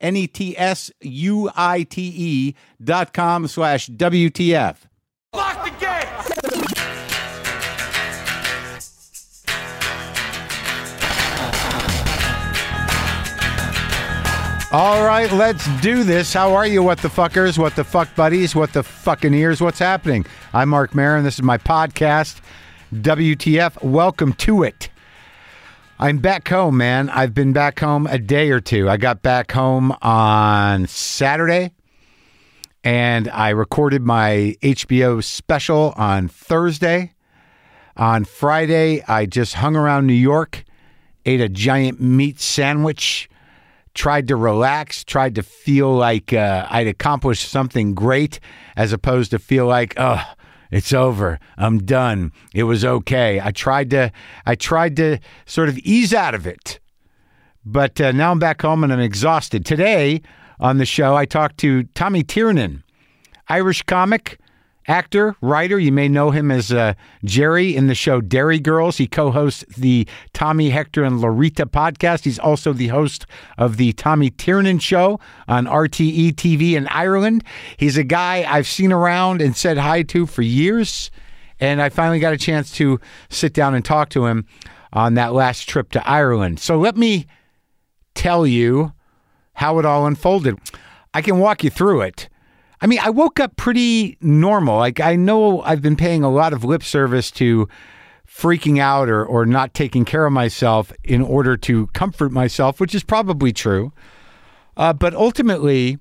N E T S U I T E dot com slash WTF. Lock the gate! All right, let's do this. How are you, what the fuckers, what the fuck buddies, what the fucking ears? What's happening? I'm Marc Maron. This is my podcast, WTF. Welcome to it. I'm back home, man. I've been back home a day or two. I got back home on Saturday and I recorded my HBO special on Thursday. On Friday, I just hung around New York, ate a giant meat sandwich, tried to relax, tried to feel like uh, I'd accomplished something great, as opposed to feel like, oh, it's over. I'm done. It was okay. I tried to, I tried to sort of ease out of it, but uh, now I'm back home and I'm exhausted. Today on the show, I talked to Tommy Tiernan, Irish comic, actor, writer. You may know him as uh, Gerry in the show Derry Girls. He co hosts the Tommy, Hector, and Loretta podcast. He's also the host of the Tommy Tiernan Show on RTE TV in Ireland. He's a guy I've seen around and said hi to for years. And I finally got a chance to sit down and talk to him on that last trip to Ireland. So let me tell you how it all unfolded. I can walk you through it. I mean, I woke up pretty normal. Like I know I've been paying a lot of lip service to freaking out or or not taking care of myself in order to comfort myself, which is probably true. Uh, but ultimately,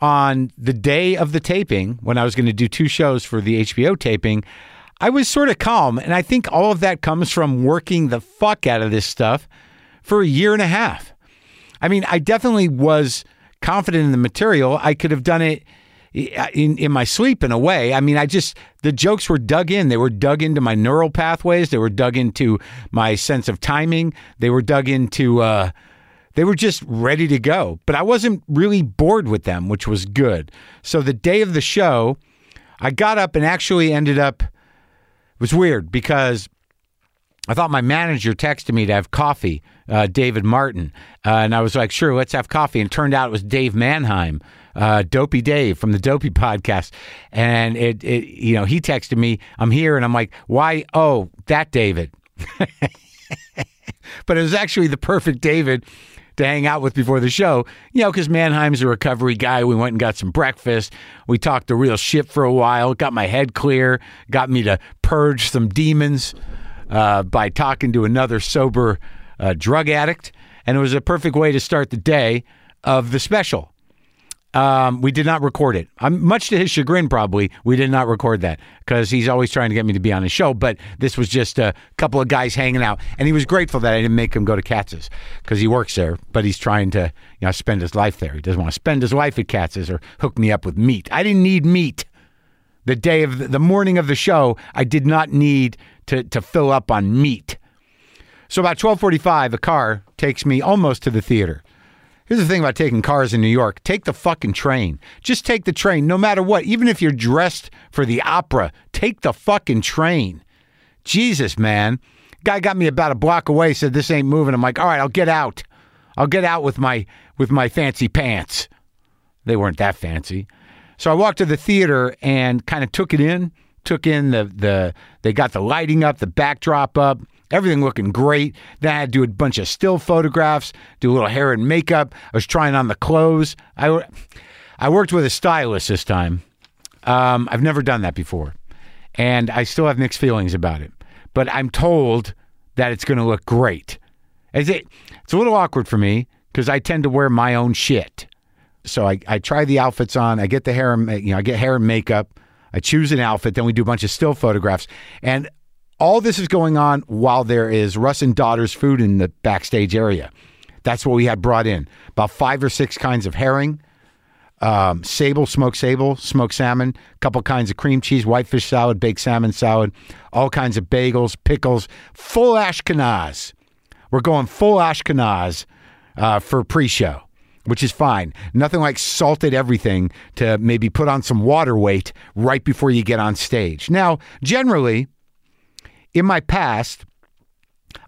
on the day of the taping, when I was going to do two shows for the HBO taping, I was sort of calm, and I think all of that comes from working the fuck out of this stuff for a year and a half. I mean, I definitely was confident in the material. I could have done it in in my sleep in a way. I mean, I just the jokes were dug in. They were dug into my neural pathways. They were dug into my sense of timing. They were dug into. Uh, they were just ready to go. But I wasn't really bored with them, which was good. So the day of the show, I got up and actually ended up. It was weird because I thought my manager texted me to have coffee, uh, David Martin. Uh, and I was like, sure, let's have coffee. And turned out it was Dave Mannheim, uh, Dopey Dave from the Dopey podcast. And it, it, you know, he texted me, I'm here. And I'm like, why? Oh, that David. but it was actually the perfect David to hang out with before the show, you know, because Mannheim's a recovery guy. We went and got some breakfast. We talked the real shit for a while, got my head clear, got me to purge some demons uh, by talking to another sober uh, drug addict. And it was a perfect way to start the day of the special. Um, we did not record it. I'm much to his chagrin, probably. We did not record that because he's always trying to get me to be on his show. But this was just a couple of guys hanging out, and he was grateful that I didn't make him go to Katz's because he works there. But he's trying to, you know, spend his life there. He doesn't want to spend his life at Katz's or hook me up with meat. I didn't need meat. The day of the, the morning of the show, I did not need to to fill up on meat. So about twelve forty five, a car takes me almost to the theater. Here's the thing about taking cars in New York take the fucking train. Just take the train, no matter what. Even if you're dressed for the opera, take the fucking train. Jesus, man. Guy got me about a block away, said this ain't moving. I'm like, all right, I'll get out. I'll get out with my with my fancy pants. They weren't that fancy. So I walked to the theater and kind of took it in, took in the the they got the lighting up, the backdrop up, everything looking great. Then I had to do a bunch of still photographs, do a little hair and makeup. I was trying on the clothes. I I worked with a stylist this time. Um, I've never done that before, and I still have mixed feelings about it. But I'm told that it's going to look great. Is it? It's a little awkward for me because I tend to wear my own shit. So I, I try the outfits on. I get the hair, and you know, I get hair and makeup. I choose an outfit. Then we do a bunch of still photographs, and all this is going on while there is Russ and Daughters food in the backstage area. That's what we had brought in. About five or six kinds of herring, um, sable, smoked sable, smoked salmon, a couple kinds of cream cheese, whitefish salad, baked salmon salad, all kinds of bagels, pickles, full Ashkenaz. We're going full Ashkenaz uh, for pre-show, which is fine. Nothing like salted everything to maybe put on some water weight right before you get on stage. Now, generally, in my past,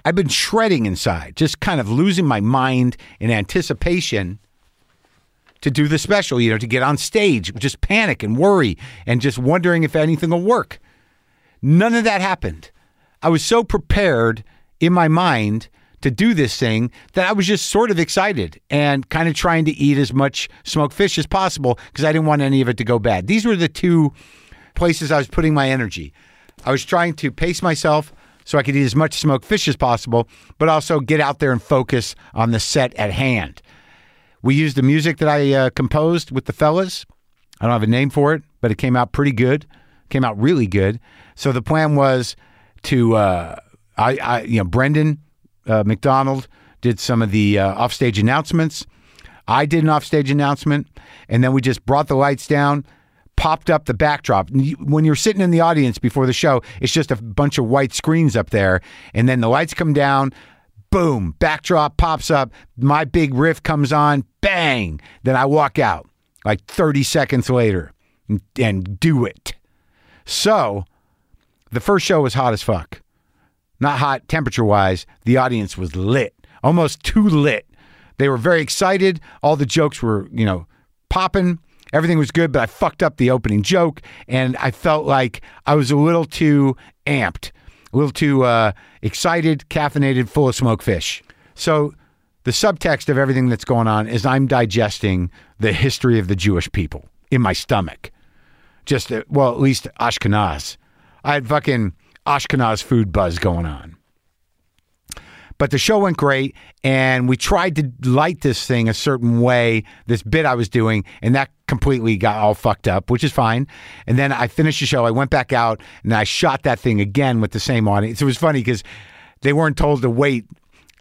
I've been shredding inside, just kind of losing my mind in anticipation to do the special, you know, to get on stage, just panic and worry and just wondering if anything will work. None of that happened. I was so prepared in my mind to do this thing that I was just sort of excited and kind of trying to eat as much smoked fish as possible because I didn't want any of it to go bad. These were the two places I was putting my energy. I was trying to pace myself so I could eat as much smoked fish as possible, but also get out there and focus on the set at hand. We used the music that I uh, composed with the fellas. I don't have a name for it, but it came out pretty good. Came out really good. So the plan was to, uh, I, I, you know, Brendan uh, McDonald did some of the uh, offstage announcements. I did an offstage announcement, and then we just brought the lights down, popped up the backdrop. When you're sitting in the audience before the show, it's just a bunch of white screens up there, and then the lights come down. Boom, backdrop pops up. My big riff comes on. Bang. Then I walk out like 30 seconds later and, and do it. So the first show was hot as fuck. Not hot temperature wise. The audience was lit, almost too lit. They were very excited. All the jokes were, you know, popping. Everything was good, but I fucked up the opening joke, and I felt like I was a little too amped, a little too uh, excited, caffeinated, full of smoked fish. So the subtext of everything that's going on is I'm digesting the history of the Jewish people in my stomach. Just, uh, well, at least Ashkenaz. I had fucking Ashkenaz food buzz going on. But the show went great, and we tried to light this thing a certain way, this bit I was doing, and that completely got all fucked up, which is fine. And then I finished the show. I went back out and I shot that thing again with the same audience. It was funny because they weren't told to wait,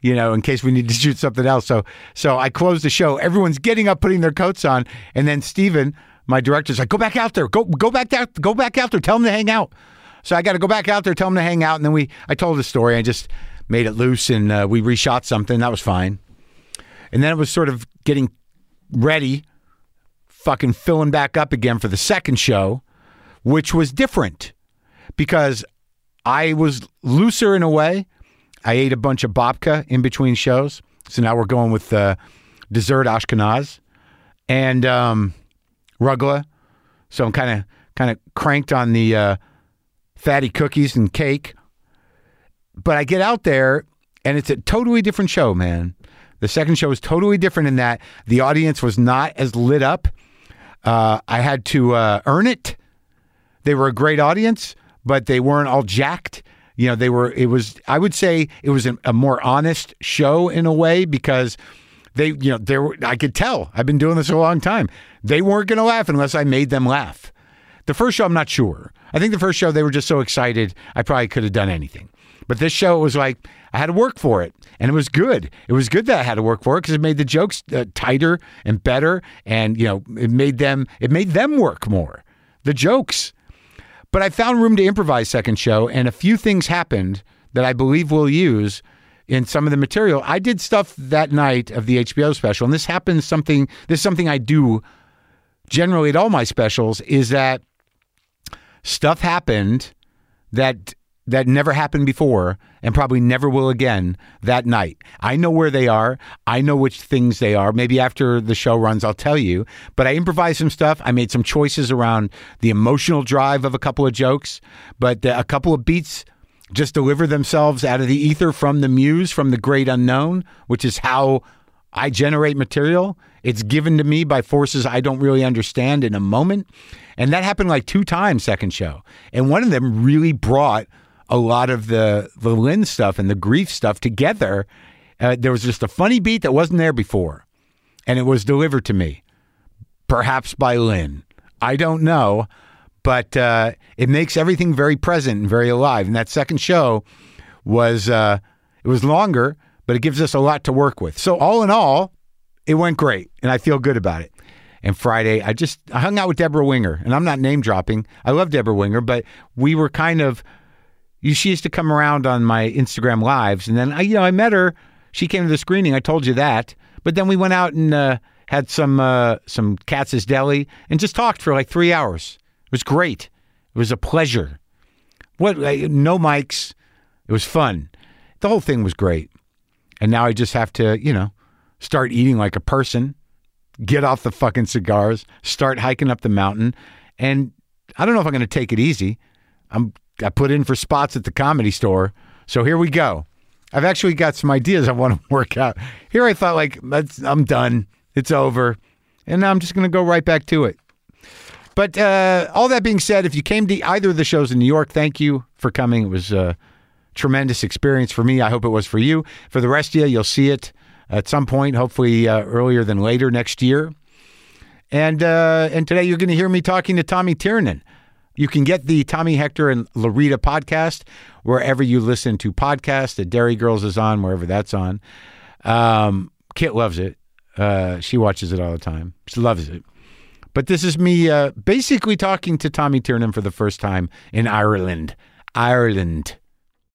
you know, in case we need to shoot something else. So, so I closed the show. Everyone's getting up, putting their coats on, and then Steven, my director's like, "Go back out there. Go, go back out. Go back out there. Tell them to hang out." So I got to go back out there, tell them to hang out, and then we. I told the story. I just made it loose, and uh, we reshot something. That was fine. And then it was sort of getting ready, fucking filling back up again for the second show, which was different because I was looser in a way. I ate a bunch of babka in between shows, so now we're going with uh, dessert Ashkenaz and um, rugla. So I'm kind of kind of cranked on the uh, fatty cookies and cake. But I get out there and it's a totally different show, man. The second show was totally different in that the audience was not as lit up. Uh, I had to uh, earn it. They were a great audience, but they weren't all jacked. You know, they were. It was. I would say it was a, more honest show in a way because they, you know, they were. I could tell. I've been doing this a long time. They weren't going to laugh unless I made them laugh. The first show, I'm not sure. I think the first show they were just so excited. I probably could have done anything. But this show, was like I had to work for it, and it was good. It was good that I had to work for it because it made the jokes uh, tighter and better, and you know, it made them it made them work more. The jokes. But I found room to improvise second show, and a few things happened that I believe we'll use in some of the material. I did stuff that night of the HBO special, and this happens something. This is something I do generally at all my specials. Is that stuff happened that that never happened before and probably never will again that night. I know where they are. I know which things they are. Maybe after the show runs, I'll tell you. But I improvised some stuff. I made some choices around the emotional drive of a couple of jokes, but uh, a couple of beats just deliver themselves out of the ether from the muse, from the great unknown, which is how I generate material. It's given to me by forces I don't really understand in a moment. And that happened like two times second show. And one of them really brought a lot of the the Lynn stuff and the grief stuff together. Uh, there was just a funny beat that wasn't there before. And it was delivered to me, perhaps by Lynn. I don't know, but uh, it makes everything very present and very alive. And that second show was uh, it was longer, but it gives us a lot to work with. So all in all, it went great, and I feel good about it. And Friday, I just I hung out with Debra Winger, and I'm not name dropping. I love Debra Winger, but we were kind of. She used to come around on my Instagram lives, and then I, you know, I met her. She came to the screening. I told you that, but then we went out and uh, had some uh, some Katz's Deli and just talked for like three hours. It was great. It was a pleasure. What? No mics. It was fun. The whole thing was great. And now I just have to, you know, start eating like a person, get off the fucking cigars, start hiking up the mountain. And I don't know if I'm going to take it easy. I'm I put in for spots at the comedy store. So here we go. I've actually got some ideas I want to work out. Here I thought like I'm done. It's over. And now I'm just going to go right back to it. But uh, all that being said, if you came to either of the shows in New York, thank you for coming. It was a tremendous experience for me. I hope it was for you. For the rest of you, you'll see it at some point, hopefully uh, earlier than later next year. And uh, and today you're going to hear me talking to Tommy Tiernan. You can get the Tommy Hector and Larita podcast wherever you listen to podcasts. The Derry Girls is on wherever that's on. Um, Kit loves it. Uh, she watches it all the time. She loves it. But this is me uh, basically talking to Tommy Tiernan for the first time in Ireland. Ireland.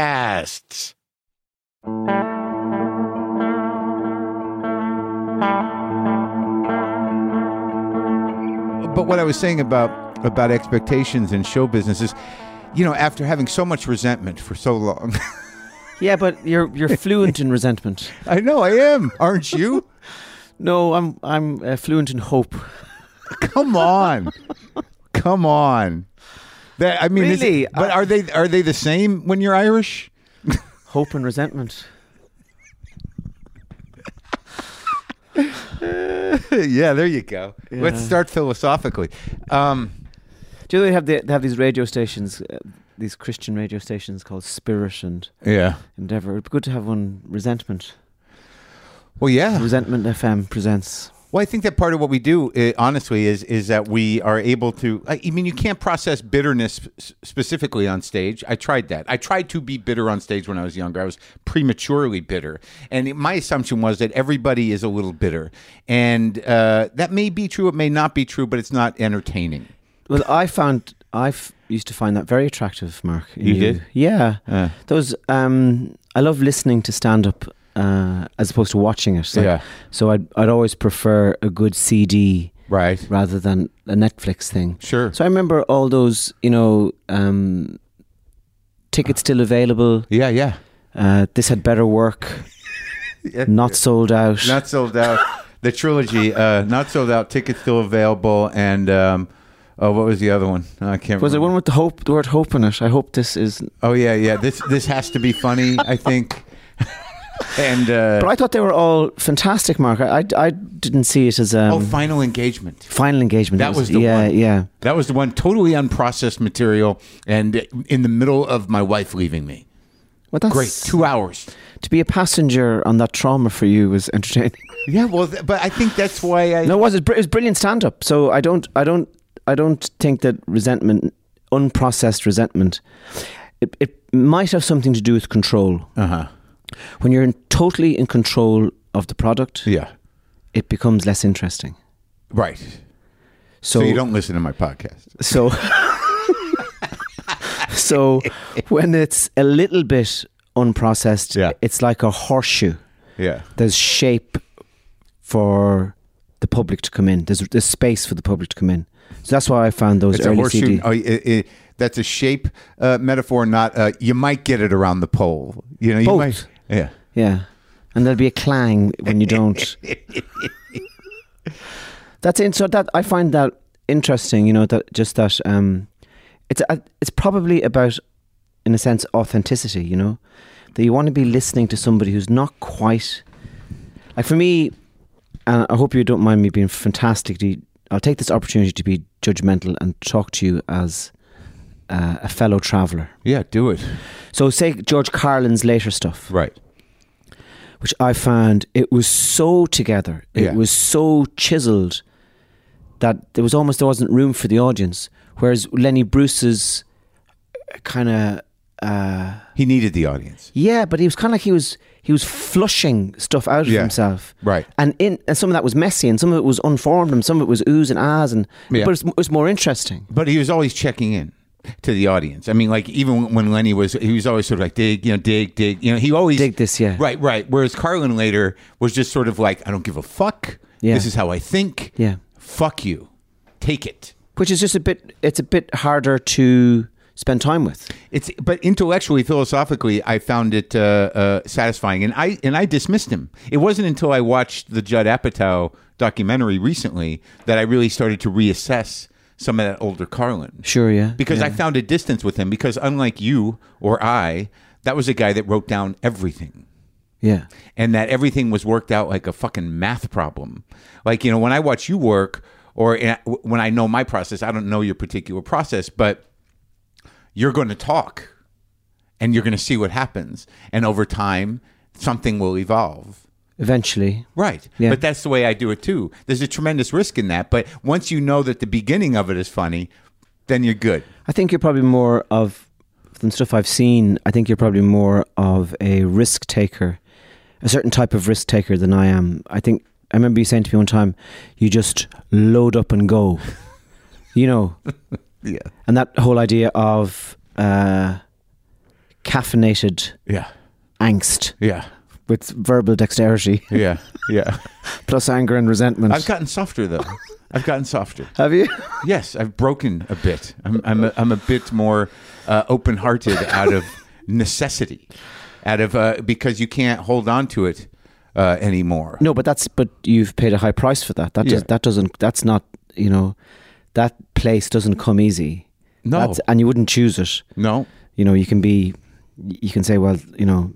podcasts. But what I was saying about about expectations in show business is, you know, after having so much resentment for so long. Yeah, but you're you're fluent in resentment. I know I am, aren't you? No, I'm I'm uh, fluent in hope. Come on, come on. That, I mean, is it- but I- are they are they the same when you're Irish? Hope and resentment. yeah, there you go. Let's start philosophically. Um, Do you know they have the, they have these radio stations, uh, these Christian radio stations called Spirit and yeah. Endeavour. It'd be good to have one. Resentment. Well, yeah. Resentment FM presents. Well, I think that part of what we do, uh, honestly, is is that we are able to. I mean, you can't process bitterness specifically on stage. I tried that. I tried to be bitter on stage when I was younger. I was prematurely bitter, and it- my assumption was that everybody is a little bitter, and uh, that may be true. It may not be true, but it's not entertaining. Well, I found I used to find that very attractive, Marc. in You did? Yeah. Uh, Those. Um, I love listening to stand up uh, as opposed to watching it. So, yeah, So I'd I'd always prefer a good CD right. rather than a Netflix thing. Sure. So I remember all those, you know, um, tickets still available. Yeah, yeah. Uh, this had better work. Yeah. Not sold out. Not sold out. the trilogy, uh, not sold out. Tickets still available, and um, oh, what was the other one? I can't. Remember. Was it one with the hope, the word hope in it? I hope this is. Oh yeah, yeah. This this has to be funny. I think. And uh, But I thought they were all fantastic, Marc. I, I, I didn't see it as um, oh, final engagement. final engagement. That was the yeah, one. yeah. That was the one. Totally unprocessed material, and in the middle of my wife leaving me. Well, that's Great, two hours. To be a passenger on that trauma for you was entertaining. Yeah, well, th- but I think that's why I. No, it was it was brilliant stand up. So I don't I don't I don't think that resentment, unprocessed resentment, it, it might have something to do with control. Uh huh. When you're in, totally in control of the product, Yeah. it becomes less interesting. Right. So, So, you don't listen to my podcast. So, so when it's a little bit unprocessed, Yeah. it's like a horseshoe. Yeah. There's shape for the public to come in. There's there's space for the public to come in. So that's why I found those It's a early horseshoe. CD. Oh, it, it, that's a shape uh, metaphor, not. Uh, you might get it around the pole. You know, you Both. might. Yeah. Yeah, and there'll be a clang when you don't. That's it. So that I find that interesting. You know that just that um, it's a, it's probably about, in a sense, authenticity. You know, that you want to be listening to somebody who's not quite like for me. And I hope you don't mind me being fantastically. I'll take this opportunity to be judgmental and talk to you as uh, a fellow traveller. Yeah. Do it. So, say George Carlin's later stuff Right. which I found it was so together. It Yeah. was so chiseled that there was almost there wasn't room for the audience. Whereas Lenny Bruce's kind of uh, He needed the audience. yeah, but he was kind of like he was he was flushing stuff out of Yeah. himself. Right. And in and some of that was messy, and some of it was unformed, and some of it was oohs and ahs, and Yeah. but it it was more interesting. But he was always checking in to the audience. I mean, like even when Lenny was, he was always sort of like dig, you know, dig, dig. You know, he always Dig this, yeah. Right, right. Whereas Carlin later was just sort of like, I don't give a fuck. Yeah. This is how I think. Yeah, Fuck you. Take it. which is just a bit. It's a bit harder to spend time with. It's but intellectually, philosophically, I found it uh, uh, satisfying, and I and I dismissed him. It wasn't until I watched the Judd Apatow documentary recently that I really started to reassess some of that older Carlin. Sure, yeah. because yeah. I found a distance with him. Because unlike you or I, that was a guy that wrote down everything. yeah. And that everything was worked out like a fucking math problem. Like, you know, when I watch you work or eh, when I know my process, I don't know your particular process, but you're going to talk and you're going to see what happens. And over time, something will evolve. Eventually, Right. Yeah. But that's the way I do it too. There's a tremendous risk in that. But once you know that the beginning of it is funny, then you're good. I think you're probably more of than stuff I've seen. I think you're probably more of a risk taker, a certain type of risk taker than I am. I think I remember you saying to me one time, "You just load up and go," you know, Yeah. and that whole idea of uh, caffeinated Yeah. angst Yeah. With verbal dexterity Yeah. Yeah. plus anger and resentment. I've gotten softer though. I've gotten softer. Have you? Yes, I've broken a bit. I'm I'm a, I'm a bit more uh, open-hearted out of necessity, out of uh, because you can't hold on to it uh, anymore. No, but that's but you've paid a high price for that. That does, that doesn't that's not you know that place doesn't come easy. No. That's, and you wouldn't choose it. No. You know, you can be, you can say, well, you know,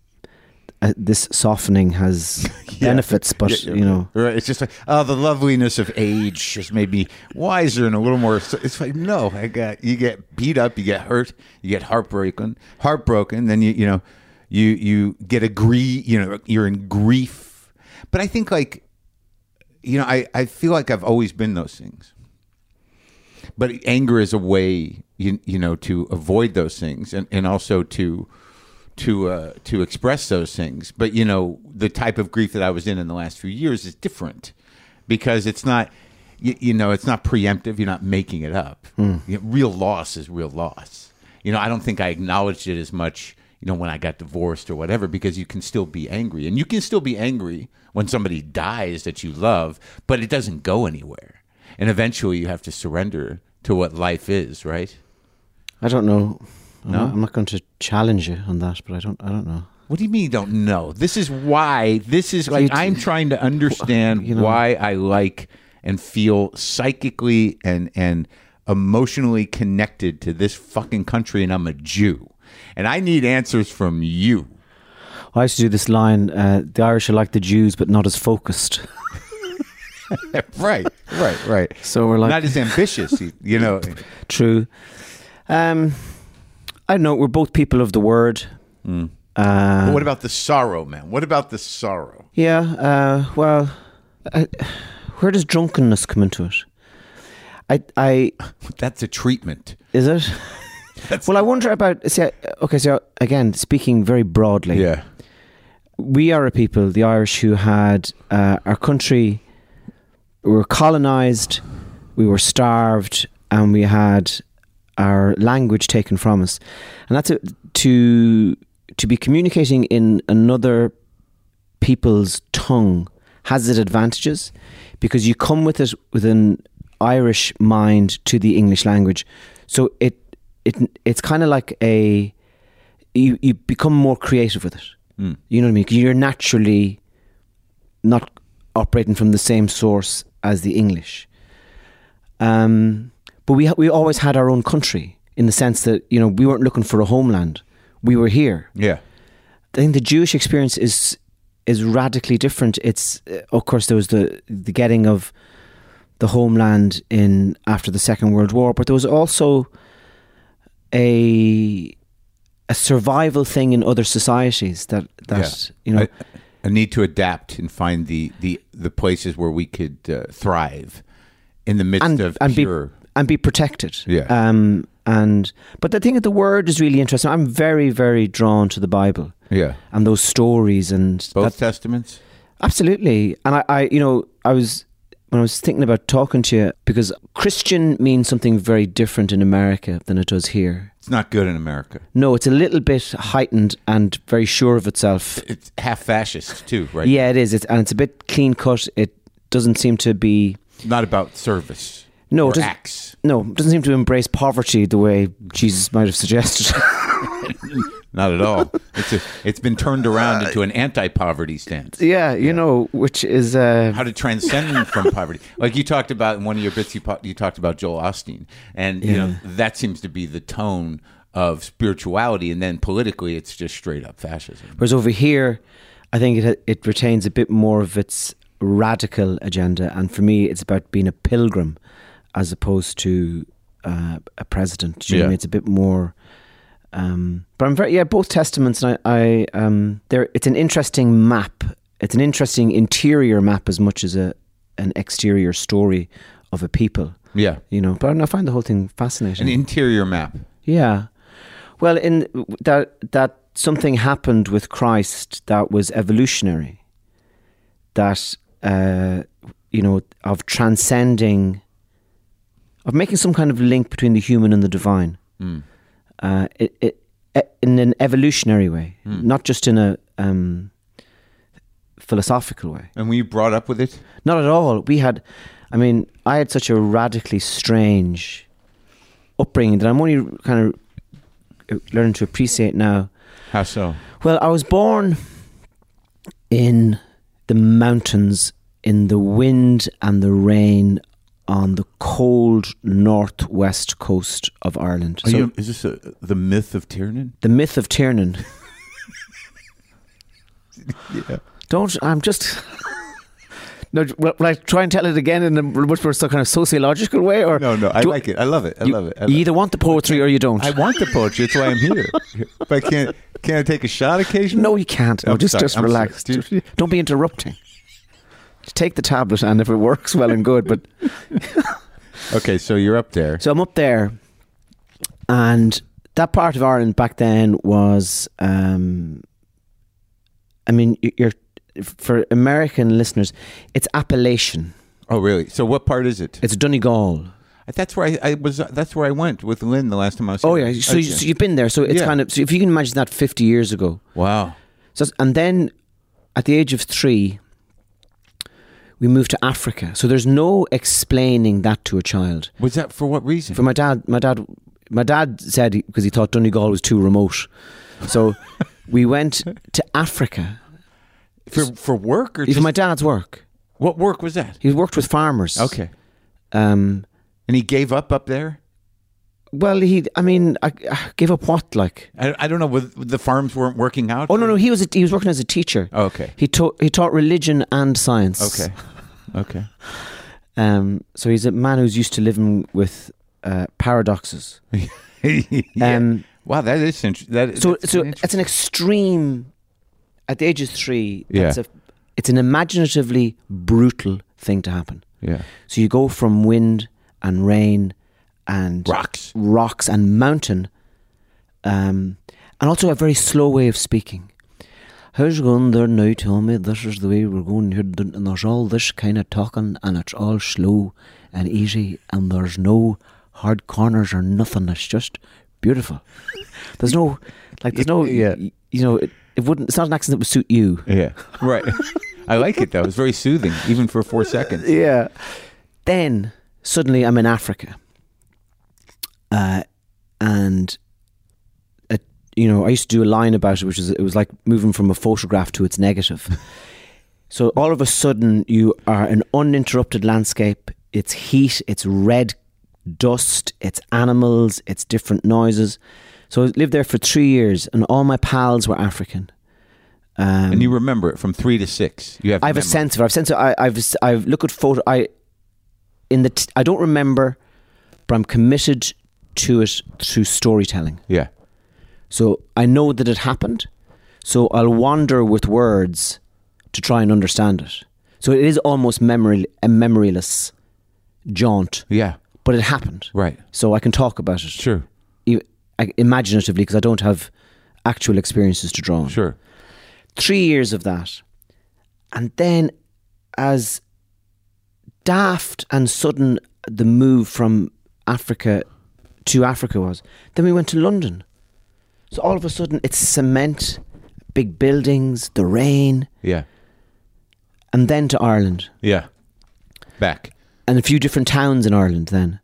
uh, this softening has Yeah. benefits, but Yeah, yeah. you know, Right, it's just like oh, the loveliness of age just made me wiser and a little more. It's like no, I got you get beat up, you get hurt, you get heartbroken, heartbroken. Then you you know you you get a grief. You know you're in grief. But I think like you know I I feel like I've always been those things. But anger is a way you you know to avoid those things and and also to to uh, to express those things. But you know, the type of grief that I was in in the last few years is different because it's not. You, you know, it's not preemptive. You're not making it up. You know, real loss is real loss. You know, I don't think I acknowledged it as much. You know, when I got divorced or whatever, because you can still be angry, and you can still be angry when somebody dies that you love, but it doesn't go anywhere. And eventually, you have to surrender to what life is. Right? I don't know. I'm, No? not, I'm not going to challenge you on that, but I don't. I don't know. What do you mean you don't know? This is why. This is like I'm trying to understand you know- why I like and feel psychically and and emotionally connected to this fucking country, and I'm a Jew, and I need answers from you. I used to do this line: uh, "The Irish are like the Jews, but not as focused." right, right, right. so we're like, Not as ambitious, you know. true. Um, I don't know. We're both people of the word. Uh, what about the sorrow, man? What about the sorrow? Yeah, uh, well, I, where does drunkenness come into it? I, I That's a treatment. is it? well, I wonder about. See, I- okay, so again, speaking very broadly, Yeah. we are a people, the Irish, who had uh, our country. We were colonized, we were starved, and we had our language taken from us, and that's a, to to be communicating in another people's tongue has its advantages because you come with it with an Irish mind to the English language, so it it it's kind of like a you you become more creative with it. Mm. You know what I mean? you're naturally not operating from the same source as the English. Um, but we ha- we always had our own country in the sense that you know we weren't looking for a homeland. We were here. Yeah. I think the Jewish experience is is radically different. It's uh, of course there was the the getting of the homeland in after the Second World War, but there was also a a survival thing in other societies that that you know a, a need to adapt and find the the the places where we could uh, thrive in the midst and of and pure. be and be protected. Yeah. Um. And but the thing that the word is really interesting. I'm very very drawn to the Bible yeah. and those stories and Both that- testaments. Absolutely. And I, I, you know, I was when I was thinking about talking to you because Christian means something very different in America than it does here. It's not good in America. No, it's a little bit heightened and very sure of itself. It's half fascist too, right? Yeah, it is. It's, and it's a bit clean cut. It doesn't seem to be Not about service. No, it doesn't- no, it doesn't seem to embrace poverty the way Jesus might have suggested. Not at all. It's a, it's been turned around into an anti-poverty stance. yeah, you know, which is uh, How to transcend from poverty, like you talked about in one of your bits. You, po- you talked about Joel Osteen, and you know that seems to be the tone of spirituality, and then politically, it's just straight up fascism. Whereas over here, I think it it retains a bit more of its radical agenda, and for me, it's about being a pilgrim as opposed to uh, a president. Do you know what I Yeah. It's a bit more. Um, but I'm very yeah, both testaments. And I, I um, there. It's an interesting map. It's an interesting interior map as much as a an exterior story of a people. Yeah, You know, but I find the whole thing fascinating. an interior map. Yeah. Well, in that that something happened with Christ that was evolutionary. That uh, you know of transcending, of making some kind of link between the human and the divine. Mm. Uh, it, it, in an evolutionary way, not just in a um, philosophical way. And were you brought up with it? Not at all. We had, I mean, I had such a radically strange upbringing that I'm only kind of learning to appreciate now. How so? Well, I was born in the mountains, in the wind and the rain on the cold northwest coast of Ireland. Are so you, is this a, the myth of Tiernan? the myth of Tiernan. Yeah. Don't. I'm just. No, will, I try and tell it again in a much more kind of sociological way, or No, no, I like it. I love it. I you, love it. I you either want the poetry or you don't. I want the poetry. That's why I'm here. But I can't. Can I take a shot occasionally? no, you can't. No, just sorry, just I'm relax. Just- don't be interrupting. Take the tablet, and if it works, well and good. But Okay, so you're up there. so I'm up there, and that part of Ireland back then was, um, I mean, you're for American listeners, it's Appalachian. Oh, really? So what part is it? It's Donegal. That's where I, I was. That's where I went with Lynn the last time I was. Oh here. yeah, so, you, so you've been there. So it's Yeah. kind of so if you can imagine that 50 years ago. wow. So and then at the age of three, we moved to Africa. So there's no explaining that to a child. Was that for what reason? For my dad, my dad, my dad said because he thought Donegal was too remote. So we went to Africa for for work or for my dad's work. what work was that? He worked with farmers. Okay, Um. and he gave up up there. Well, he. I mean, I, I gave up what like. I, I don't know. whether The farms weren't working out. Oh no, no. He was a, he was working as a teacher. Oh, okay. He taught he taught religion and science. Okay. Okay. Um, so he's a man who's used to living with uh, paradoxes. yeah. Um, wow, that is interesting. That so so it's an extreme. At the age of three, that's Yeah. a it's an imaginatively brutal thing to happen. Yeah. So you go from wind and rain and Rocks. rocks and mountain, um, and also a very slow way of speaking. How's it going there now? Tell me this is the way we're going here, and there's all this kind of talking, and it's all slow and easy, and there's no hard corners or nothing. It's just beautiful. There's no, like, there's no, Yeah. you know, it, it wouldn't. It's not an accent that would suit you. Yeah. Right. I like it though. It's very soothing, even for four seconds. Yeah. Then suddenly I'm in Africa. Uh, and uh, you know, I used to do a line about it, which is it was like moving from a photograph to its negative. so all of a sudden, you are an uninterrupted landscape. It's heat. It's red dust. It's animals. It's different noises. So I lived there for three years, and all my pals were African. Um, And you remember it from three to six. You have. I have a sense of it. I've sense. Of, I, I've I've looked at photo. I in the. T- I don't remember, but I'm committed to it through storytelling. Yeah. So I know that it happened. So I'll wander with words to try and understand it. So it is almost memory a memoryless jaunt, Yeah. but it happened. Right. So I can talk about it Sure. imaginatively because I don't have actual experiences to draw on Sure. three years of that. And then, as daft and sudden the move from Africa to Africa was, then we went to London. So all of a sudden, it's cement, big buildings, the rain, Yeah. and then to Ireland Yeah. Back. and a few different towns in Ireland then.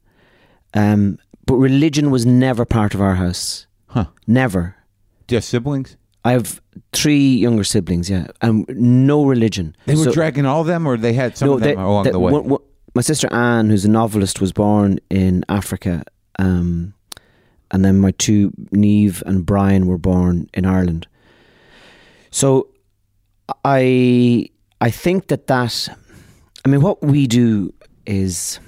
Um, but religion was never part of our house. Huh. Never. Do you have siblings? I have three younger siblings, yeah, and no religion. They were So- dragging all of them, or they had some of them they- along they- the way. one- one- my sister Anne, who's a novelist, was born in Africa, um, and then my two Neve and Brian were born in Ireland. So, I I think that that I mean, what we do is,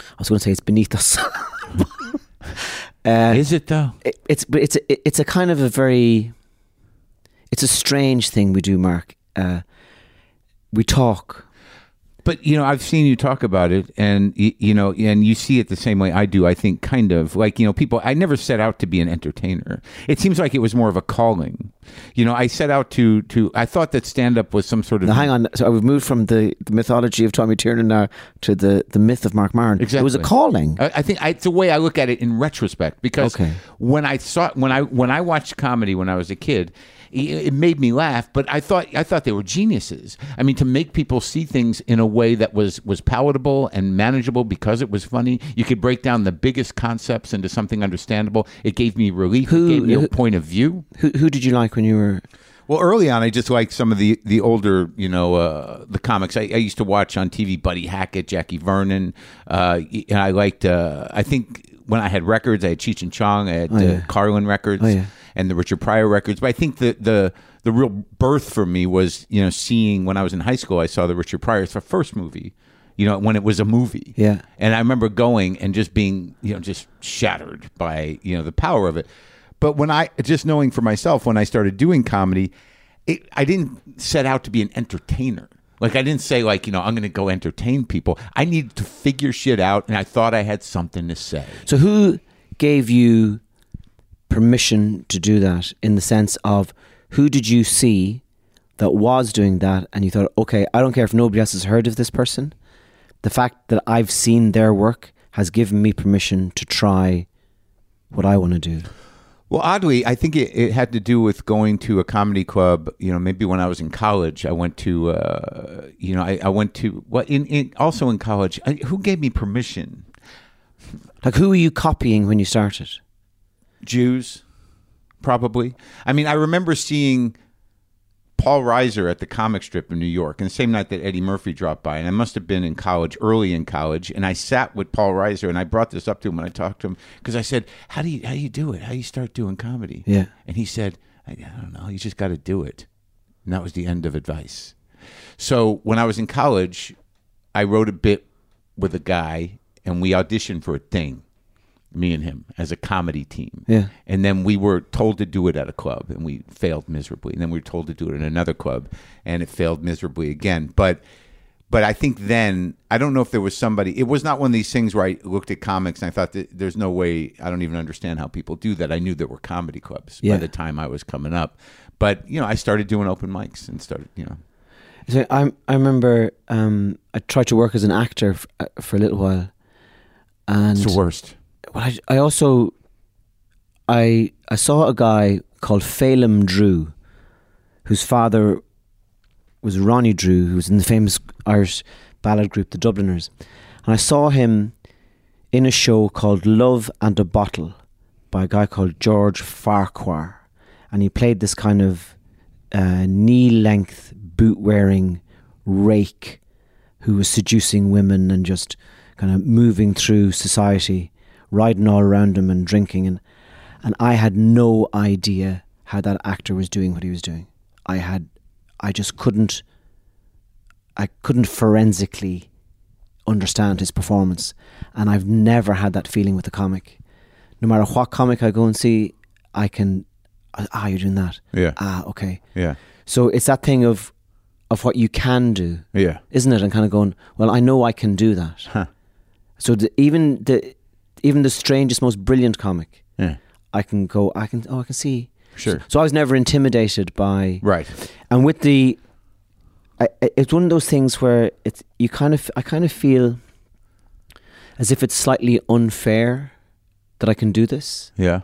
I was going to say it's beneath us. uh, Is it though? it, it's but it's a, it's a kind of a very it's a strange thing we do mark uh, we talk But you know, I've seen you talk about it, and you, you know, and you see it the same way I do. I think, kind of like you know, people. I never set out to be an entertainer. It seems like it was more of a calling. You know, I set out to to. I thought that stand up was some sort of. now hang on so we've moved from the, the mythology of Tommy Tiernan now to the, the myth of Marc Maron it was a calling I, I think I, it's the way I look at it in retrospect because Okay. when I saw when I when I watched comedy when I was a kid, it, it made me laugh. But I thought I thought they were geniuses. I mean, to make people see things in a way that was was palatable and manageable because it was funny. You could break down the biggest concepts into something understandable. It gave me relief. Who- it gave me a point of view. who, who did you like when you were Well, early on, I just liked some of the the older, you know, uh, the comics. I, I used to watch on TV Buddy Hackett, Jackie Vernon, uh, and I liked. Uh, I think when I had records, I had Cheech and Chong, I had Oh, yeah. uh, Carlin records, Oh, yeah. And the Richard Pryor records. But I think the the the real birth for me was, you know, seeing when I was in high school, I saw the Richard Pryor. It's the first movie. You know, when it was a movie. Yeah. And I remember going and just being, you know, just shattered by, you know, the power of it. But when I just knowing for myself when I started doing comedy, it, I didn't set out to be an entertainer. Like I didn't say like, you know, I'm going to go entertain people. I needed to figure shit out and I thought I had something to say. so who gave you permission to do that in the sense of who did you see that was doing that and you thought okay I don't care if nobody else has heard of this person the fact that I've seen their work has given me permission to try what I want to do Well, oddly, I think it, it had to do with going to a comedy club. You know, maybe when I was in college, I went to, uh, you know, I, I went to, well, in, in also in college, I, who gave me permission? like who were you copying when you started Jews, probably. I mean, I remember seeing Paul Reiser at the comic strip in New York, and the same night that Eddie Murphy dropped by, and I must have been in college, early in college, and I sat with Paul Reiser, and I brought this up to him when I talked to him because I said, "How do you how do you do it? How do you start doing comedy?" Yeah. and he said, "I, I don't know. You just got to do it." And that was the end of advice. So when I was in college, I wrote a bit with a guy, and we auditioned for a thing me and him, as a comedy team. Yeah. And then we were told to do it at a club, and we failed miserably. And then we were told to do it in another club, and it failed miserably again. But but I think then I don't know if there was somebody. It was not one of these things where I looked at comics and I thought there's no way. I don't even understand how people do that. I knew there were comedy clubs Yeah. by the time I was coming up. But you know, I started doing open mics and started. You know, So I I remember um, I tried to work as an actor f- uh, for a little while, and it's the worst. Well, I, I also I I saw a guy called Phelim Drew, whose father was Ronnie Drew, who was in the famous Irish ballad group the Dubliners, and I saw him in a show called Love and a Bottle by a guy called George Farquhar, and he played this kind of uh, knee-length boot-wearing rake who was seducing women and just kind of moving through society, riding all around him and drinking and and I had no idea how that actor was doing what he was doing. I had I just couldn't I couldn't forensically understand his performance. And I've never had that feeling with a comic. No matter what comic I go and see, I can ah, you're doing that. Yeah. Ah, okay. Yeah. So it's that thing of of what you can do Yeah. isn't it? And kind of going, well, I know I can do that. Huh. So the, even the even the strangest, most brilliant comic, Yeah. I can go, I can, oh, I can see. Sure. So I was never intimidated by, Right. and with the, I, it's one of those things where it's you kind of, I kind of feel as if it's slightly unfair that I can do this Yeah.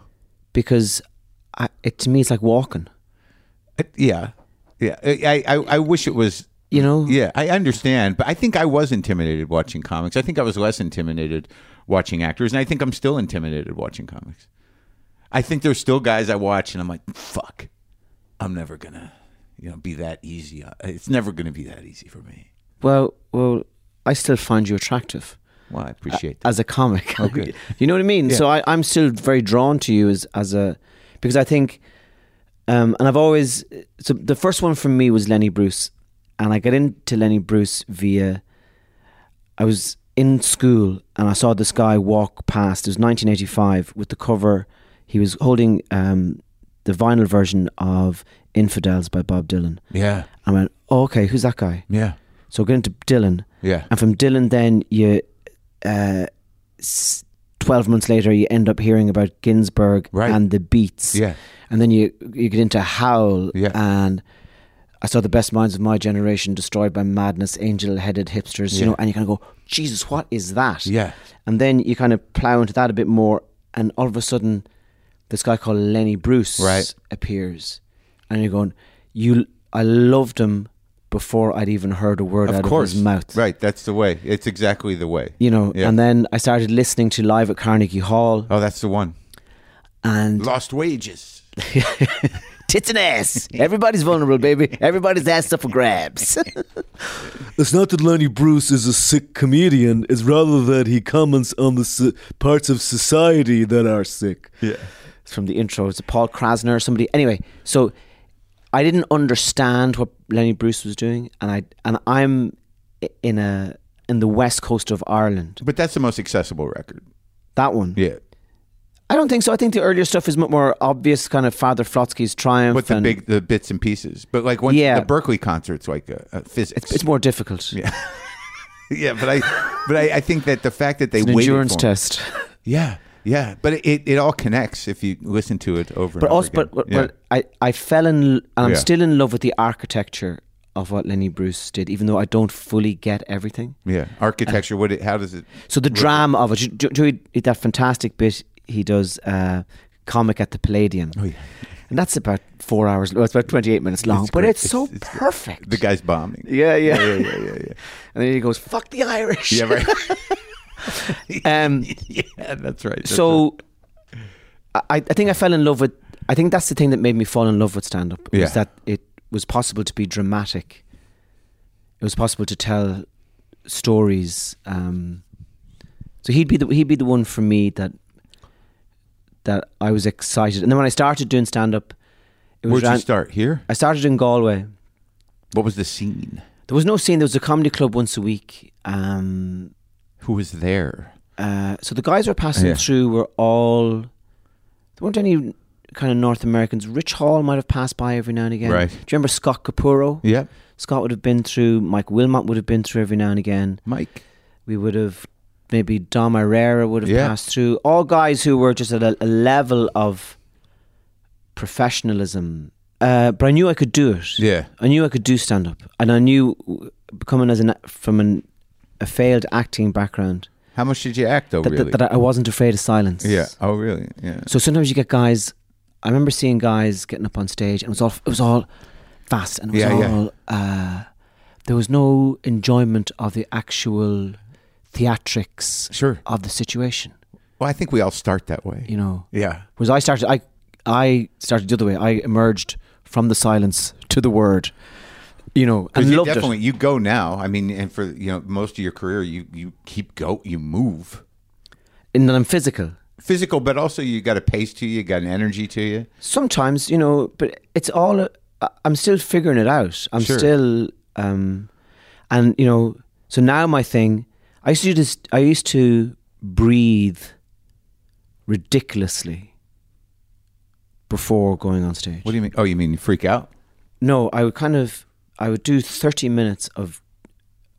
because I, it to me it's like walking. Uh, Yeah. Yeah. I, I, I wish it was You know, Yeah, I understand, but I think I was intimidated watching comics. I think I was less intimidated watching actors, and I think I'm still intimidated watching comics. I think there's still guys I watch, and I'm like, "Fuck, I'm never gonna, you know, be that easy. It's never gonna be that easy for me." well, well, I still find you attractive. Well, I appreciate that. as a comic. Oh, good. you know what I mean? So I, I'm still very drawn to you as as a because I think, um, and I've always so the first one for me was Lenny Bruce, and I got into Lenny Bruce via I was in school and I saw this guy walk past. It was 1985 with the cover. He was holding um, the vinyl version of Infidels by Bob Dylan. yeah, I went, oh, okay, who's that guy? yeah, So I got into Dylan. yeah, And from Dylan, then you, uh, 12 months later, you end up hearing about Ginsberg Right. and the Beats. yeah, And then you, you get into Howl. Yeah. And I saw the best minds of my generation destroyed by madness, angel headed hipsters, you know, and you kind of go, Jesus, what is that? yeah, And then you kind of plow into that a bit more. And all of a sudden, this guy called Lenny Bruce Right. appears. And you're going, you, I loved him before I'd even heard a word of out course, of his mouth Right, that's the way. It's exactly the way. you know Yeah. and then i started listening to live at carnegie hall Oh, that's the one. and Lost wages. tits and ass everybody's vulnerable baby everybody's ass up for grabs It's not that Lenny Bruce is a sick comedian, it's rather that he comments on the s- parts of society that are sick. Yeah. it's from the intro it's a paul krassner or somebody anyway so i didn't understand what lenny bruce was doing and i and i'm in a in the west coast of ireland But that's the most accessible record. that one Yeah. I don't think so i think the earlier stuff is much more obvious kind of father flotsky's triumph But the and big the bits and pieces. But like when Yeah. the Berkeley concert's like uh, uh, a, a physics. it's, it's more difficult Yeah. yeah, but I, but I, I think that the fact that they it's an endurance test Yeah, yeah, but it, it, all connects if you listen to it over. but and also, over but, again. but, yeah. but I, I fell in, and I'm Yeah. still in love with the architecture of what Lenny Bruce did, even though I don't fully get everything. yeah, architecture. What? It, how does it? So the drama of it, do, do, do that fantastic bit he does, uh, comic at the Palladium, Oh yeah, and that's about four hours. Well, it's about 28 minutes long, It's but great. it's, so It's- it's- perfect. the guy's bombing. yeah, yeah, yeah, yeah, yeah, yeah. and then he goes, "Fuck the Irish." Yeah, right. Um, yeah, that's right. that's so I, I think I fell in love with I think that's the thing that made me fall in love with stand up Yeah. was that it was possible to be dramatic. It was possible to tell stories. Um, so he'd be the he'd be the one for me that that I was excited. And then when I started doing stand up, it was Where'd you start? Here. I started in Galway. What was the scene? There was no scene. There was a comedy club once a week. Um, Who was there? uh, so the guys who were passing Yeah. through were all. There weren't any kind of North Americans. Rich Hall might have passed by every now and again. Right. Do you remember Scott Capurro? Yep. Scott would have been through. Mike Wilmot would have been through every now and again. Mike. We would have maybe Dom Irrera would have Yeah. passed through. All guys who were just at a, a level of professionalism. Uh, but I knew I could do it. Yeah. I knew I could do stand up, and I knew coming as an from an, a failed acting background How much did you act though? that, really? that, that I wasn't afraid of silence. yeah. Oh, really? Yeah. So sometimes you get guys. I remember seeing guys getting up on stage, and it was all it was all fast, and it was Yeah, yeah. all. Uh, there was no enjoyment of the actual theatrics Sure. of the situation. Well, I think we all start that way. You know, Yeah. whereas I started, I I started the other way. I emerged from the silence to the word. You know, and you definitely it. you go now. I mean, and for you know most of your career, you you keep go, you move, And then I'm physical. physical, but also you got a pace to you, you got an energy to you. Sometimes, you know, but it's all. I- I'm still figuring it out. I'm Sure. still, um, and you know, so now my thing. I used to this. I used to breathe ridiculously before going on stage. What do you mean? Oh, you mean you freak out? No, I would kind of. I would do 30 minutes of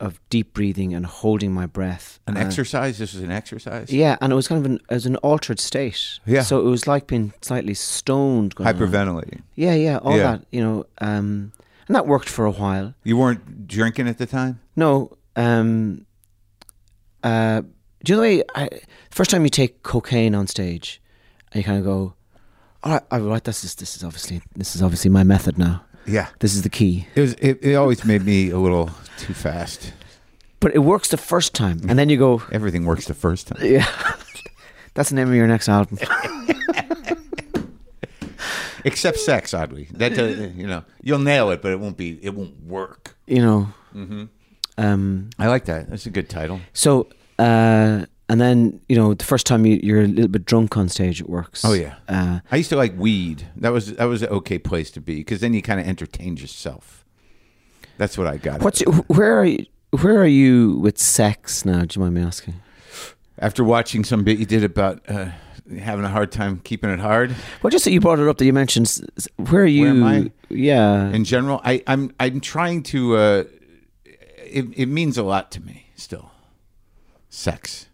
of deep breathing and holding my breath. An Uh, exercise? This was an exercise. Yeah, and it was kind of an, was an altered state. Yeah. So it was like being slightly stoned. Going on. Hyperventilating. Yeah, yeah, all Yeah. that, you know, um, and that worked for a while. You weren't drinking at the time. No, um, uh, do you know the way? I, first time you take cocaine on stage, and you kind of go, "All right, all right, this is this is obviously this is obviously my method now. Yeah. This is the key." It was. It, it always made me a little too fast. But it works the first time, and then you go, Everything works the first time. "Yeah." That's the name of your next album. Except sex, oddly. That you know, you'll nail it, but it won't be. It won't work. You know. Mm-hmm. Um, I like that. That's a good title. so, uh, and then you know, the first time you, you're a little bit drunk on stage, it works. Oh, yeah. Uh, I used to like weed. That was that was an okay place to be because then you kind of entertained yourself. That's what I got. What's where are you? Where are you with sex now? Do you mind me asking? after watching some bit you did about uh, having a hard time keeping it hard Well, just that you brought it up that you mentioned. Where are you? I? Yeah. in general. I, I'm I'm trying to. Uh, it it means a lot to me still. Sex,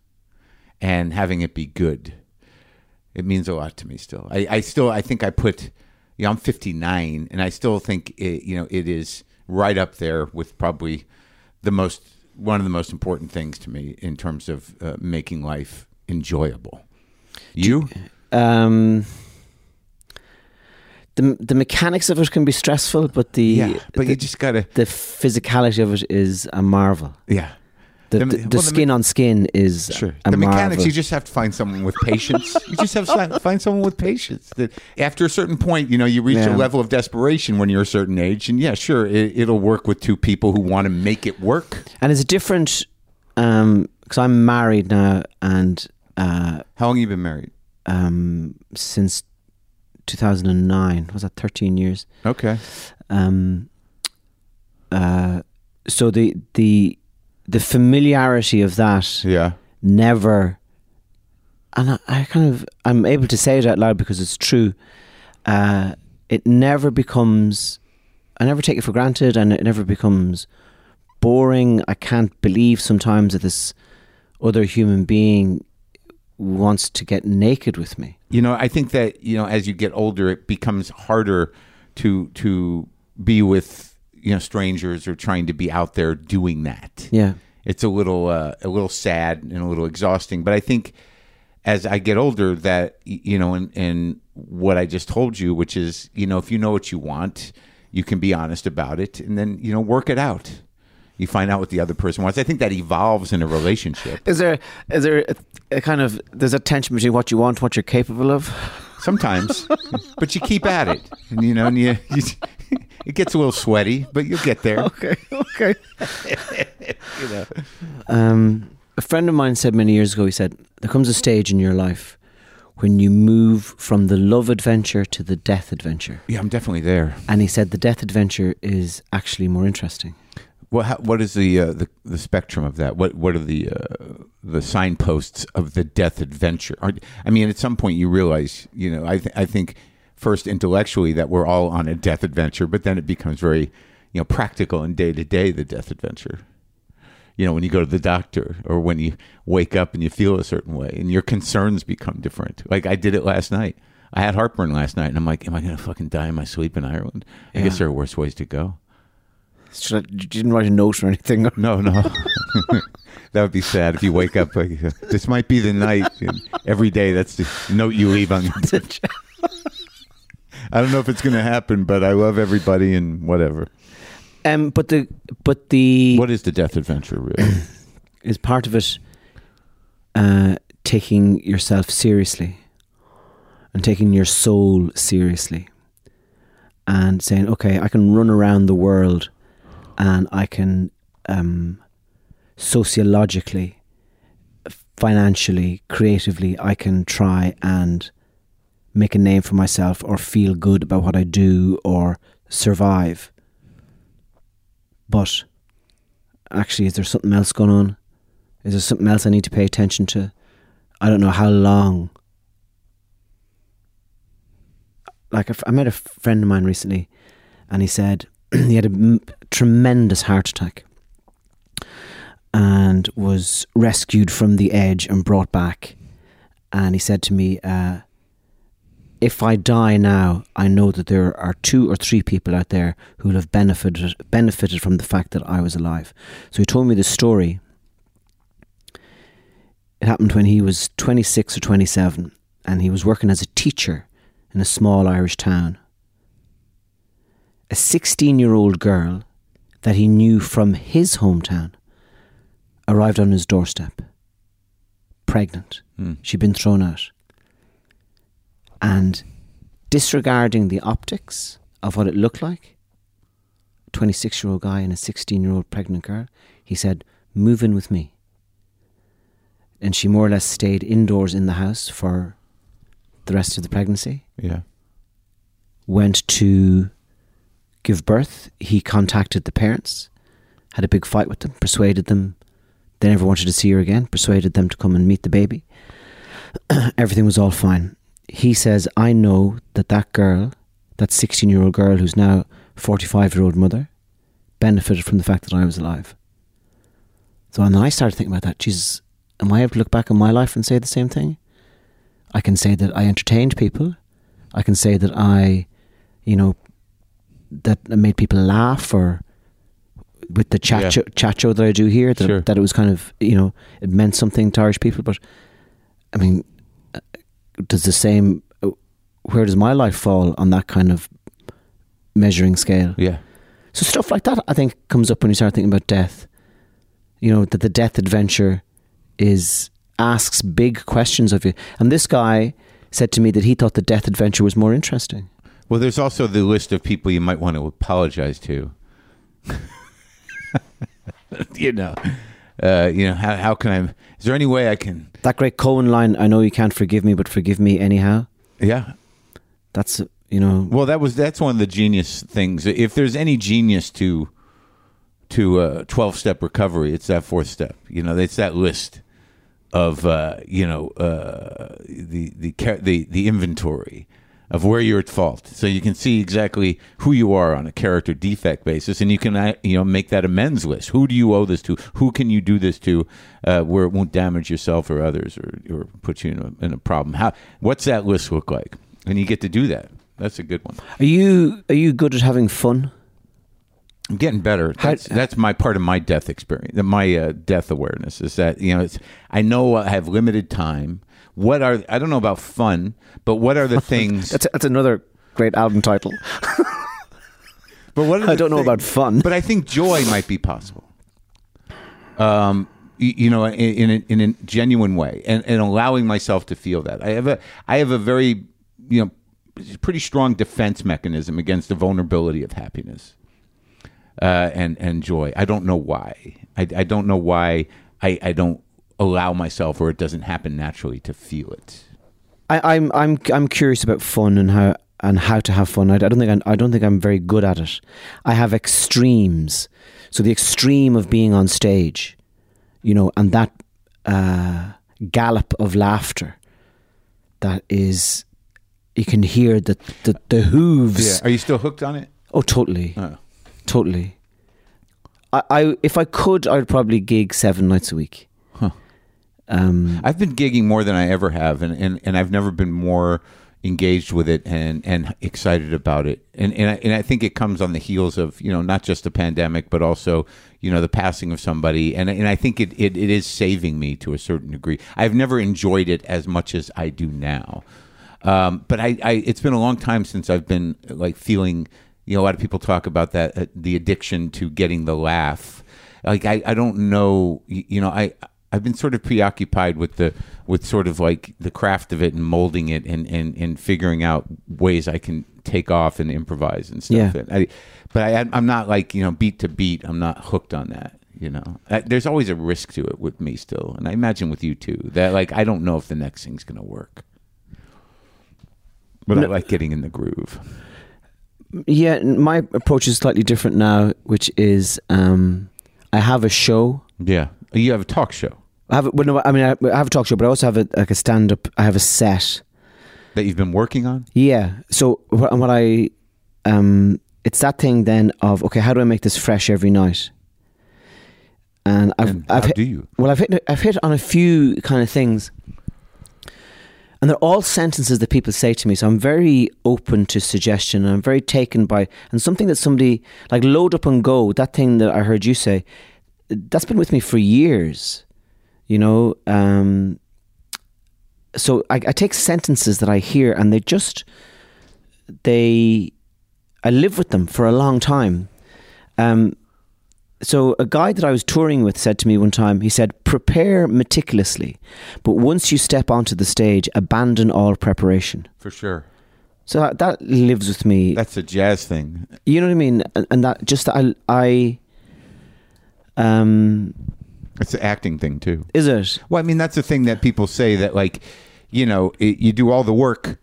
and having it be good. It means a lot to me still. I, I still I think I put. You know, I'm 59, and I still think it, you know it is right up there with probably the most one of the most important things to me in terms of uh, making life enjoyable. You? um, the the mechanics of it can be stressful, but the yeah, but the, you just gotta. the physicality of it is a marvel. Yeah, The, The- the, well, skin on skin is Sure. the mechanics, marvel. you just have to find someone with patience. you just have to find someone with patience. That after a certain point, you know, you reach Yeah. a level of desperation when you're a certain age, and yeah, sure, it, it'll work with two people who want to make it work. and it's a different because I'm married now, and uh, How long have you been married? um, since 2009 was that 13 years. Okay. um, uh, so the the the familiarity of that Yeah. never, and I, I kind of I'm able to say it out loud because it's true. Uh, it never becomes. I never take it for granted, and it never becomes boring. I can't believe sometimes that this other human being wants to get naked with me. You know, I think that you know, as you get older, it becomes harder to to be with you know strangers or trying to be out there doing that. Yeah. it's a little uh, a little sad and a little exhausting. But I think as I get older, that you know, and and what I just told you, which is you know, if you know what you want, you can be honest about it, and then you know, work it out. You find out what the other person wants. I think that evolves in a relationship. Is there is there a, a kind of there's a tension between what you want, what you're capable of? Sometimes, but you keep at it, and you know, and you, you it gets a little sweaty, but you'll get there. Okay, okay. um, a friend of mine said many years ago. He said there comes a stage in your life when you move from the love adventure to the death adventure, Yeah, I'm definitely there. and he said the death adventure is actually more interesting. What how, what is the, uh, the the spectrum of that? What what are the uh, the signposts of the death adventure? Are, I mean, at some point you realize, you know, I th- I think first intellectually that we're all on a death adventure, but then it becomes very, you know, practical and day to day the death adventure. You know, when you go to the doctor or when you wake up and you feel a certain way and your concerns become different. Like I did it last night. I had heartburn last night and I'm like, am I going to fucking die in my sleep in Ireland? I guess there are worse ways to go. Should I, you didn't write a note or anything. No, no. that would be sad if you wake up like this might be the night. And every day, that's the note you leave on. Your I don't know if it's going to happen, but I love everybody and whatever. um, but the but the What is the death adventure, really? is part of it uh, taking yourself seriously and taking your soul seriously and saying, okay, I can run around the world and I can um, sociologically, financially, creatively, I can try and make a name for myself or feel good about what I do or survive. But actually, is there something else going on? Is there something else I need to pay attention to? I don't know how long. Like, I met a friend of mine recently, and he said he had a m- tremendous heart attack and was rescued from the edge and brought back. And he said to me, uh, if I die now, I know that there are two or three people out there who will have benefited benefited from the fact that I was alive. So he told me the story. It happened when he was 26 or 27, and he was working as a teacher in a small Irish town. A 16 year old girl that he knew from his hometown arrived on his doorstep, pregnant. Hmm. She'd been thrown out and disregarding the optics of what it looked like, a 26 year old guy and a 16 year old pregnant girl, he said, Move in with me. And she more or less stayed indoors in the house for the rest of the pregnancy. Yeah. Went to give birth. He contacted the parents, had a big fight with them, persuaded them. They never wanted to see her again, persuaded them to come and meet the baby. Everything was all fine he says, I know that that girl, that 16 year old girl who's now 45 year old mother, benefited from the fact that I was alive. So and then I started thinking about that. Jesus, am I able to look back on my life and say the same thing? I can say that I entertained people. I can say that I, you know, that made people laugh or with the chat, Yeah. show, chat show that I do here, that, Sure. that it was kind of, you know, it meant something to Irish people. But I mean, uh, does the same, uh, where does my life fall on that kind of measuring scale? Yeah. So stuff like that, I think, comes up when you start thinking about death. You know that the death adventure is asks big questions of you. And this guy said to me that he thought the death adventure was more interesting. Well, there's also the list of people you might want to apologize to. you know, uh, you know how how can I? Is there any way I can? That great Cohen line, "I know you can't forgive me, but forgive me anyhow." Yeah. That's you know, Well, that was that's one of the genius things. If there's any genius to to uh, twelve step recovery, it's that fourth step. You know, it's that list of uh, you know uh, the the the the inventory of where you're at fault, so you can see exactly who you are on a character defect basis, and you can uh, you know make that amends list. Who do you owe this to? Who can you do this to, uh, where it won't damage yourself or others or, or put you in a, in a problem? How what's that list look like? And you get to do that. That's a good one. are you are you good at having fun? I'm getting better. That's, that's my part of my death experience. My uh, death awareness is that you know it's. I know I have limited time. What are I don't know about fun, but what are the things? That's that's another great album title. but what I don't know things- about fun. But I think joy might be possible. Um, you, you know, in, in, a, in a genuine way, and, and allowing myself to feel that. I have a I have a very you know pretty strong defense mechanism against the vulnerability of happiness. uh, and and joy. I don't know why. I, I don't know why I, I don't allow myself or it doesn't happen naturally to feel it. I, I'm I'm I'm curious about fun and how and how to have fun. I, I don't think I'm, I don't think I'm very good at it. I have extremes. So the extreme of being on stage, you know, and that uh, gallop of laughter that is you can hear the the, the hooves. Yeah. Are you still hooked on it? Oh, totally, Oh. totally. I, I if I could, I would probably gig seven nights a week. Um, I've been gigging more than I ever have, and, and, and I've never been more engaged with it and, and excited about it. And and I, and I think it comes on the heels of you know not just the pandemic, but also you know the passing of somebody. And and I think it, it, it is saving me to a certain degree. I've never enjoyed it as much as I do now. Um, but I, I it's been a long time since I've been like feeling. You know, a lot of people talk about that uh, the addiction to getting the laugh. Like I, I don't know. y- You know, I I've been sort of preoccupied with the with sort of like the craft of it and molding it and and, and figuring out ways I can take off and improvise and stuff. Yeah. And I, but I, I'm not like you know beat to beat. I'm not hooked on that. You know, Uh, there's always a risk to it with me still, and I imagine with you too. That like I don't know if the next thing's gonna work. But I like getting in the groove. yeah, my approach is slightly different now, which is um, I have a show. Yeah, you have a talk show I have, a, well, no, I mean, I I have a talk show, but I also have a, like a stand up. I have a set. that you've been working on. Yeah. So what, what I, um, it's that thing then of okay, how do I make this fresh every night? And I've, And I've hit, do you? well, I've hit, I've hit on a few kind of things, and they're all sentences that people say to me. So I'm very open to suggestion, and I'm very taken by, and something that somebody like load up and go. That thing that I heard you say, that's been with me for years. You know, um, so I, I take sentences that I hear, and they just they I live with them for a long time. Um, so a guy that I was touring with said to me one time, he said, "Prepare meticulously, but once you step onto the stage, abandon all preparation." For sure. So that, that lives with me. That's a jazz thing. you know what I mean? And, and that just I, I, um, It's an acting thing too. is it? Well, I mean, that's the thing that people say that like, you know, it, you do all the work,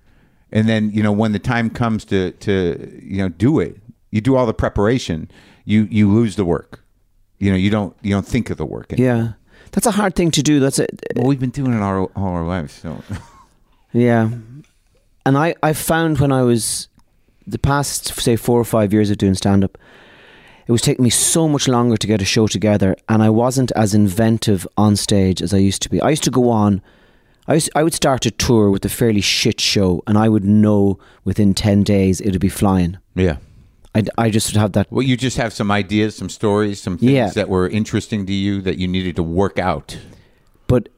and then you know when the time comes to to you know do it, you do all the preparation, you you lose the work. You know, you don't you don't think of the work. Yeah, that's a hard thing to do. That's a Well, we've been doing it all, all our lives, so Yeah. And I, I found when I was the past say four or five years of doing stand up, it was taking me so much longer to get a show together and I wasn't as inventive on stage as I used to be. I used to go on I, used, I would start a tour with a fairly shit show and I would know within 10 days it would be flying. yeah. I, I just would have that. Well, you just have some ideas, some stories, some things Yeah. that were interesting to you that you needed to work out. But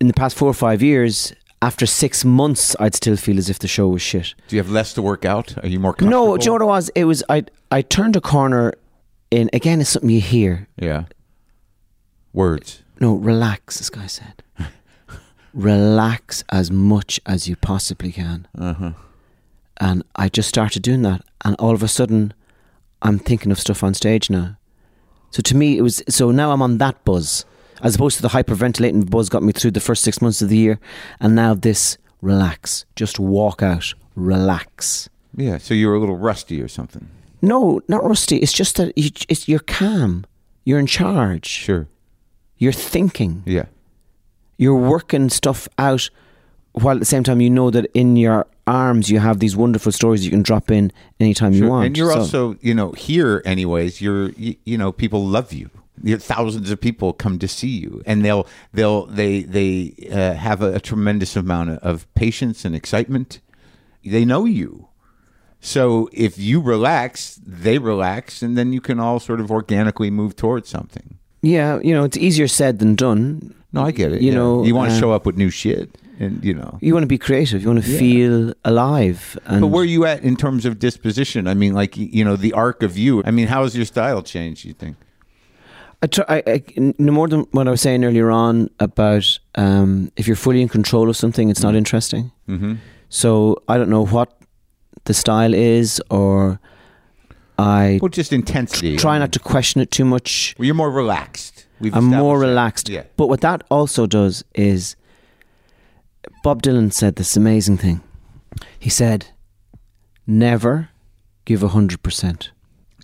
in the past four or five years, after six months, I'd still feel as if the show was shit. Do you have less to work out? Are you more comfortable? No, do you know what it was? It was I I turned a corner in again it's something you hear. Yeah. Words. No, relax, this guy said. relax as much as you possibly can. Uh-huh. And I just started doing that and all of a sudden I'm thinking of stuff on stage now. So to me it was so now I'm on that buzz. As opposed to the hyperventilating buzz got me through the first six months of the year and now this relax. Just walk out. Relax. Yeah. So you were a little rusty or something. No, not rusty. It's just that you, it's, you're calm. You're in charge. Sure. You're thinking. Yeah. You're working stuff out while at the same time you know that in your arms you have these wonderful stories you can drop in anytime you want. And you're So- also, you know, here anyways, you're you, you know, people love you. You're, thousands of people come to see you and they'll they'll they they uh, have a, a tremendous amount of, of patience and excitement. They know you. So if you relax, they relax and then you can all sort of organically move towards something. yeah, you know, it's easier said than done. No, I get it. You yeah. know, you want to uh, show up with new shit and you know. You want to be creative. You want to Yeah. feel alive. And But where are you at in terms of disposition? I mean, like you know, the arc of you. I mean, how has your style changed? You think? I try, I, I, no more than what I was saying earlier on about um, if you're fully in control of something, it's not interesting. Mm-hmm. So I don't know what the style is, or I Well, just intensity. try not to question it too much. Well, you're more relaxed. We've I'm more relaxed. Yeah. But what that also does is Bob Dylan said this amazing thing. He said, never give a hundred percent,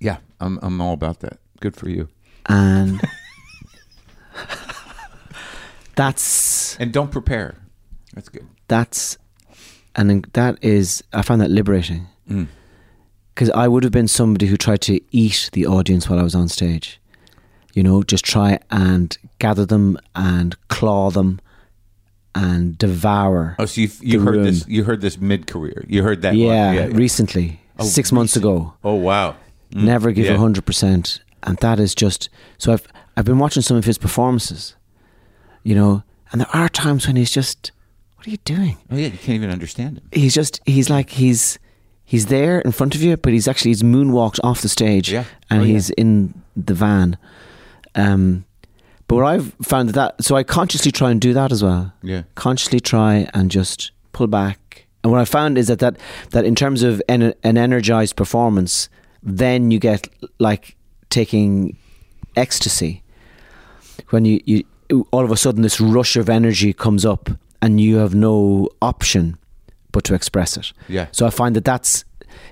Yeah, I'm I'm all about that. Good for you. and that's And don't prepare. That's good. that's and then that is I found that liberating Mm. because I would have been somebody who tried to eat the audience while I was on stage. You know, just try and gather them and claw them and devour. Oh, so you you heard room. this? You heard this mid career? You heard that? yeah, one? recently, Oh, six months ago. Oh wow. Mm. Never give Yeah. a hundred percent, and that is just so. I've I've been watching some of his performances, you know, and there are times when he's just, what are you doing? Oh yeah, you can't even understand him. He's just he's like he's he's there in front of you, but he's actually he's moonwalked off the stage, Yeah. and Oh, yeah. he's in the van. Um, but what I've found that, that so I consciously try and do that as well. Yeah. consciously try and just pull back. And what I found is that that, that in terms of an, an energized performance, then you get like taking ecstasy when you, you all of a sudden this rush of energy comes up and you have no option but to express it. Yeah. So I find that that's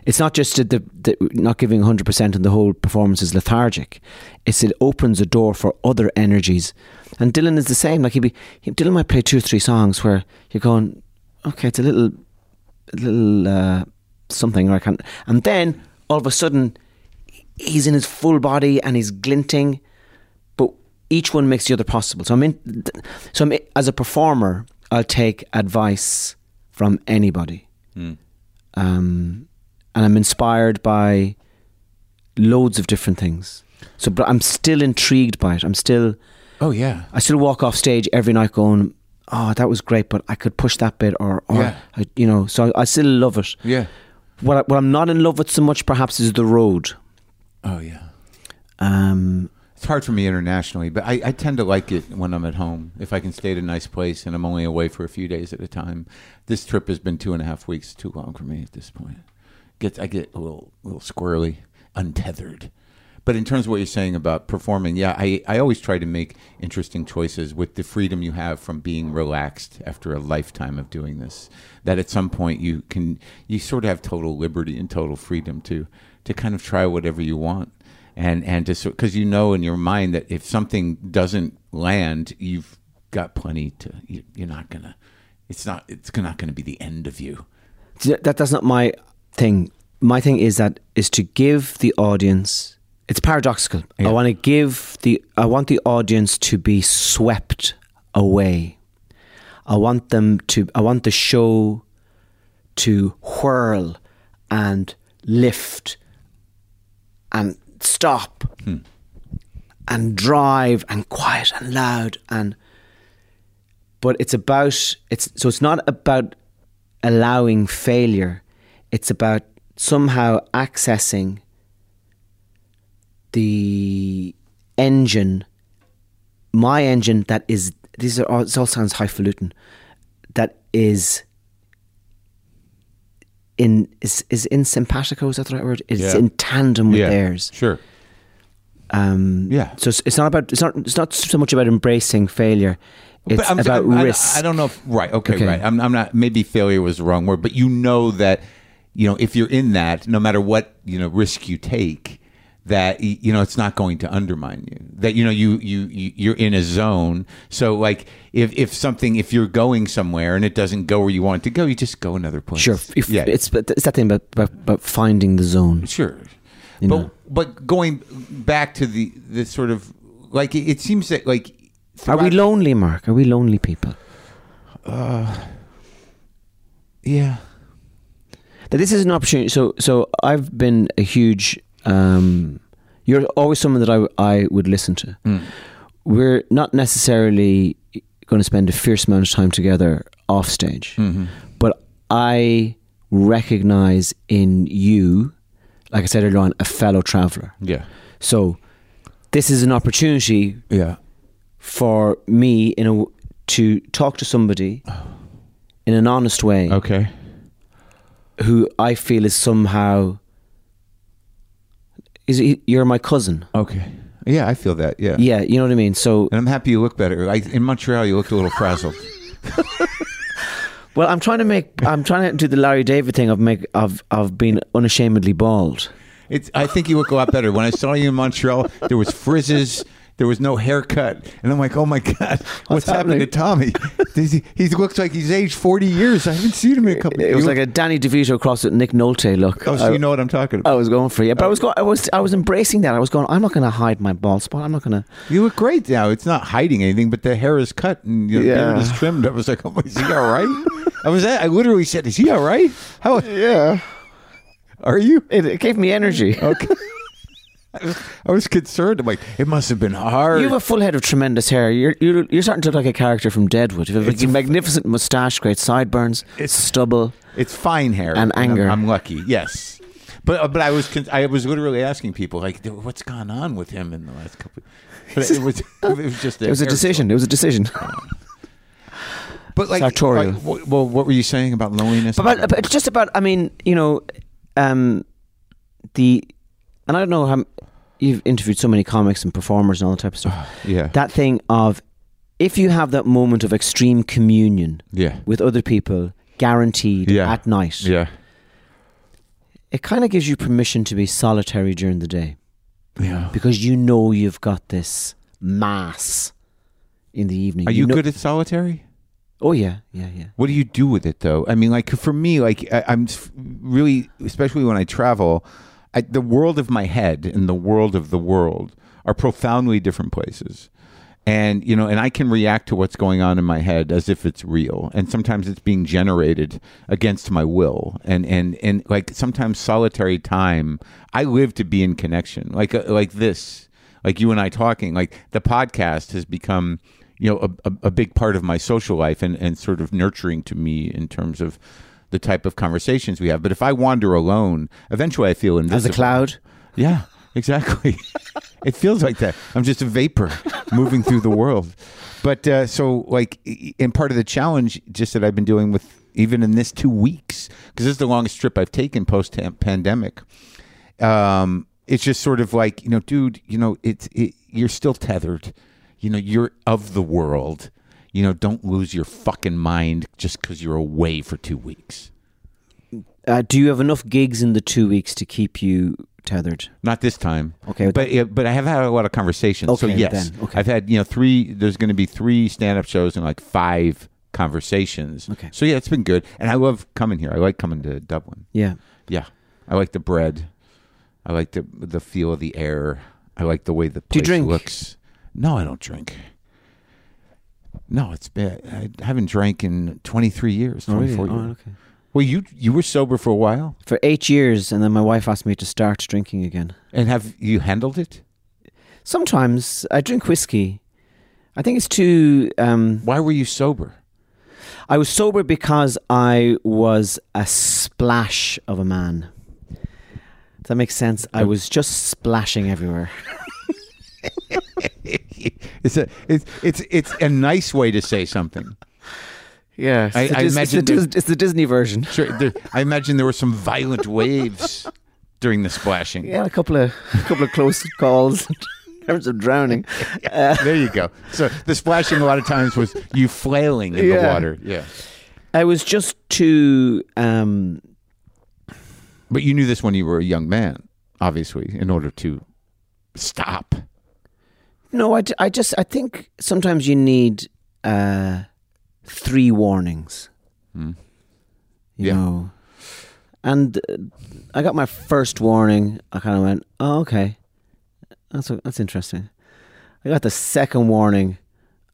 it's not just the, the, the not giving 100% and the whole performance is lethargic. It's it opens a door for other energies. And Dylan is the same. Like he'd be he, Dylan might play two or three songs where you're going, okay, it's a little a little uh, something or I can't and then all of a sudden he's in his full body and he's glinting but each one makes the other possible. So I'm in. So I'm, as a performer, I'll take advice from anybody, Hmm. um, and I'm inspired by loads of different things. So, but I'm still intrigued by it. I'm still. Oh yeah. I still walk off stage every night going, "Oh, that was great, but I could push that bit," or, or Yeah. I, you know. So I, I still love it. Yeah. What, I, what I'm not in love with so much, perhaps, is the road. Oh yeah. Um, It's hard for me internationally, but I, I tend to like it when I'm at home. If I can stay at a nice place and I'm only away for a few days at a time. This trip has been two and a half weeks. Too long for me at this point. Gets I get a little little squirrely, untethered. But in terms of what you're saying about performing, yeah, I, I always try to make interesting choices with the freedom you have from being relaxed after a lifetime of doing this. That at some point you can you sort of have total liberty and total freedom to to kind of try whatever you want and and to because you know in your mind that if something doesn't land, you've got plenty to. You, you're not gonna. It's not. It's not gonna be the end of you. that that's not my thing. My thing is that is to give the audience. It's paradoxical. Yeah. I want to give the. I want the audience to be swept away. I want them to. I want the show to whirl and lift and stop and drive and quiet and loud and but it's about it's so it's not about allowing failure. It's about somehow accessing the engine my engine that is these are all, this all sounds highfalutin that is in is is in simpatico is that the right word it's Yeah. in tandem with theirs Sure. um, Yeah. So it's, it's not about it's not it's not so much about embracing failure. It's But I'm- about I'm- I- risk. I, don't know. If, right. Okay. Okay. Right. I'm, I'm not. Maybe failure was the wrong word, but you know that you know if you're in that, no matter what you know risk you take, that you know it's not going to undermine you. That you know you you you- you're in a zone. So like if if something if you're going somewhere and it doesn't go where you want it to go, you just go another place. Sure, if, yeah. it's it's that thing about, about, about finding the zone. Sure. You but know. but going back to the the sort of like it, it seems that like Are we lonely, Marc? Are we lonely people? Uh yeah. That this is an opportunity. So so I've been a huge. Um, you're always someone that I I would listen to. We're not necessarily going to spend a fierce amount of time together off stage, but I recognize in you, like I said earlier on, a fellow traveler. Yeah. So this is an opportunity Yeah. for me in a to talk to somebody in an honest way Okay. who I feel is somehow he, you're my cousin. Okay. Yeah, I feel that. Yeah. Yeah, you know what I mean. So, And I'm happy you look better. I, in Montreal, you looked a little frazzled. Well, I'm trying to make. I'm trying to do the Larry David thing of make of of being unashamedly bald. It's. I think you look a lot better. When I saw you in Montreal, there was frizzes. There was no haircut, and I'm like, "Oh my god, what's, happening? to Tommy? Does he, he looks like he's aged 40 years. I haven't seen him in a couple. Years. It was like a Danny DeVito cross with Nick Nolte look. Oh, so I, you know what I'm talking about. I was going for you, but I oh. was going. I was. I was embracing that. I was going. I'm not going to hide my bald spot. I'm not going to. You look great now. It's not hiding anything, but the hair is cut and your Yeah. beard is trimmed. I was like, "Oh, my, is he all right?" I was. At, I literally said, "Is he all right? How Yeah. are you?" It, it gave me energy. Okay. I was concerned. I'm like, it must have been hard. You have a full head of tremendous hair. You're you're, you're starting to look like a character from Deadwood. You have It's a a- magnificent moustache, great sideburns, It's- stubble. It's fine hair And I'm- anger. I'm, lucky. Yes, but uh, but I was con- I was literally asking people like, what's gone on with him in the last couple. But it was it was just It was a decision. It was a decision. But like, Sartorial. like, well, what were you saying about loneliness? But, but, just about. I mean, you know, um, the and I don't know how you've interviewed so many comics and performers and all that type of stuff. yeah, that thing of if you have that moment of extreme communion yeah, with other people, guaranteed Yeah. at night, yeah, it kind of gives you permission to be solitary during the day yeah. because you know you've got this mass in the evening. Are you know- good at solitary? Oh yeah, yeah, yeah. What do you do with it though? I mean, like for me, like I, I'm really, especially when I travel, I, the world of my head and the world of the world are profoundly different places. And you know, and I can react to what's going on in my head as if it's real, and sometimes it's being generated against my will. And and and like sometimes solitary time, I live to be in connection, like uh, like this, like you and I talking. Like the podcast has become you know a, a, a big part of my social life and, and sort of nurturing to me in terms of the type of conversations we have. But if I wander alone, eventually I feel invisible. As a cloud. Yeah, exactly. it feels like that. I'm just a vapor moving through the world. But uh, so, like, and part of the challenge, just that I've been doing with even in this two weeks, because this is the longest trip I've taken post pandemic. Um, it's just sort of like, you know, dude, you know, it's it, you're still tethered. You know, you're of the world. You know, don't lose your fucking mind just because you're away for two weeks. Uh, do you have enough gigs in the two weeks to keep you tethered? Not this time. Okay, but yeah, but I have had a lot of conversations. so Okay, yes, then, okay. I've had you know three. There's going to be three stand-up shows and like five conversations. Okay. So yeah, it's been good, and I love coming here. I like coming to Dublin. Yeah. Yeah, I like the bread. I like the the feel of the air. I like the way the place looks. No, I don't drink. No, it's bad. I haven't drank in 23 years, 24 years. Oh, okay. Well, you you were sober for a while, For eight years, and then my wife asked me to start drinking again. and have you handled it? Sometimes I drink whiskey. I think it's too. Um, Why were you sober? I was sober because I was a splash of a man. Does that make sense? I was just splashing everywhere. it's a it's it's it's a nice way to say something. Yeah, I- it's, the I Dis- imagine it's, the there- it's the Disney version. Sure, there, I imagine there were some violent waves during the splashing. Yeah, a couple of a couple of close calls in terms of drowning. Uh, There you go. So the splashing a lot of times was you flailing in the water. Yeah. I was just too. Um, But you knew this when you were a young man, obviously, in order to stop. No, I, I just I think sometimes you need uh, three warnings. Hmm. You Yeah. know, and uh, I got my first warning. I kind of went, "Oh, okay, that's that's interesting." I got the second warning.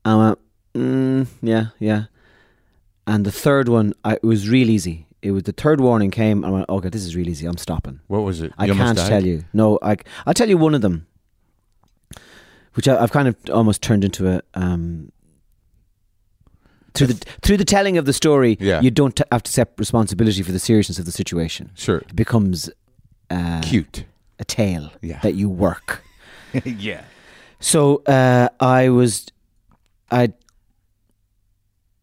I went, mm, "Yeah, yeah," and the third one, I, it was real easy. It was the third warning came. I went, "Okay, this is real easy. I'm stopping." What was it? I You can't tell you. No, I, I'll tell you one of them, which I, I've kind of almost turned into a. Um, through the through the telling of the story, Yeah. you don't t- have to accept responsibility for the seriousness of the situation. Sure. It becomes uh, Cute. a tale Yeah. that you work. yeah. So uh, I was, I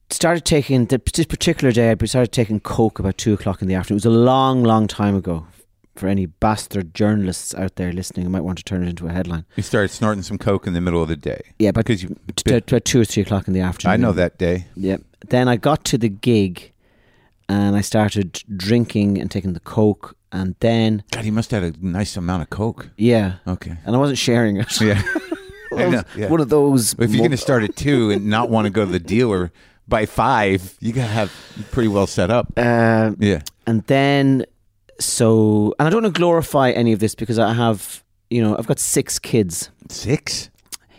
started taking the, this particular day. I started taking coke about two o'clock in the afternoon. It was a long, long time ago. For any bastard journalists out there listening, I might want to turn it into a headline. You started snorting some coke in the middle of the day. Yeah, but Because you, t- t- two or three o'clock in the afternoon. I know that day. Yeah. Then I got to the gig, and I started drinking and taking the coke, and then God, he must have had a nice amount of coke. yeah, Okay. and I wasn't sharing it. Yeah. Know, yeah. One of those. If you're mo- going to start at two and not want to go to the dealer by five, you got to have pretty well set up. Uh, Yeah. and then so, and I don't want to glorify any of this because I have, you know, I've got six kids. Six?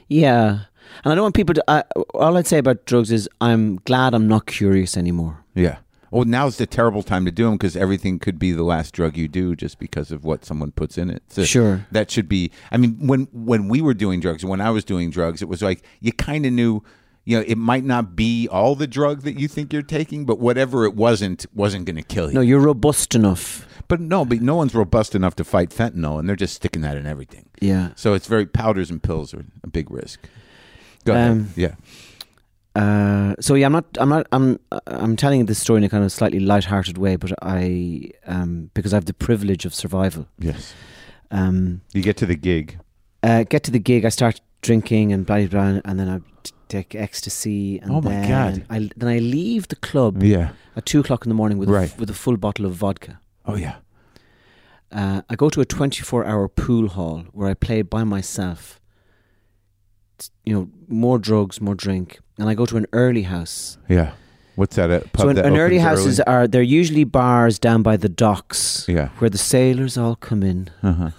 Yeah, and I don't want people to. I, all I'd say about drugs is I'm glad I'm not curious anymore. Yeah. Well, now's the terrible time to do them because everything could be the last drug you do just because of what someone puts in it. So Sure. That should be. I mean, when when we were doing drugs, when I was doing drugs, it was like you kind of knew. You know, it might not be all the drug that you think you're taking, but whatever it wasn't, wasn't going to kill you. No, you're robust enough. But no, but no one's robust enough to fight fentanyl, and they're just sticking that in everything. Yeah. So it's very powders and pills are a big risk. Go Um, ahead. Yeah. Uh, so yeah, I'm not. I'm not. I'm. I'm telling this story in a kind of slightly light-hearted way, but I, um, because I have the privilege of survival. Yes. Um, You get to the gig. uh, get to the gig, I start drinking and blah blah, blah and then I take ecstasy, and Oh my then God. I then I leave the club Yeah. at two o'clock in the morning with Right. with a full bottle of vodka. Oh yeah. Uh, I go to a 24 hour pool hall where I play by myself. T- You know, more drugs, more drink, and I go to an early house. Yeah. What's that? A pub so an, that an early houses are they're usually bars down by the docks Yeah. where the sailors all come in. Uh-huh.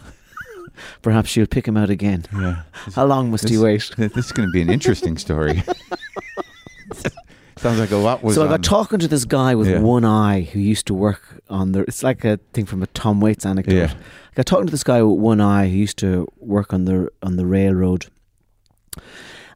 Perhaps you'll pick him out again. Yeah. How long must he wait? This is going to be an interesting story. Sounds like a lot was. so I got talking to this guy with Yeah. one eye who used to work on the. It's like a thing from a Tom Waits anecdote. Yeah. I got talking to this guy with one eye who used to work on the on the railroad.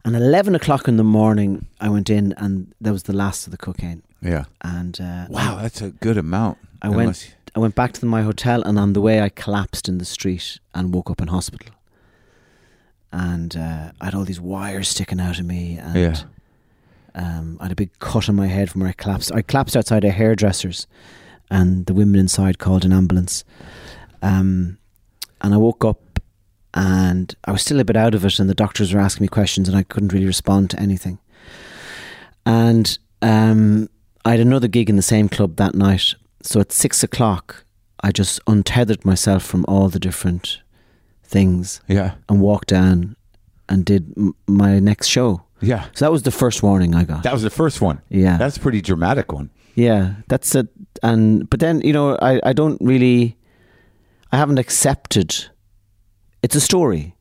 And eleven o'clock in the morning, I went in, and that was the last of the cocaine. Yeah. And uh, Wow, that's a good amount. I went- I went back to my hotel, and on the way, I collapsed in the street and woke up in hospital. And uh, I had all these wires sticking out of me, and Yeah. Um, I had a big cut on my head from where I collapsed. I collapsed outside a hairdresser's, and the women inside called an ambulance. Um, and I woke up, and I was still a bit out of it, and the doctors were asking me questions, and I couldn't really respond to anything. And um, I had another gig in the same club that night. So at six o'clock, I just untethered myself from all the different things Yeah. and walked down and did m- my next show. Yeah. So that was the first warning I got. That was the first one. yeah, That's a pretty dramatic one. yeah, that's it. And but then you know, I I don't really, I haven't accepted. It's a story.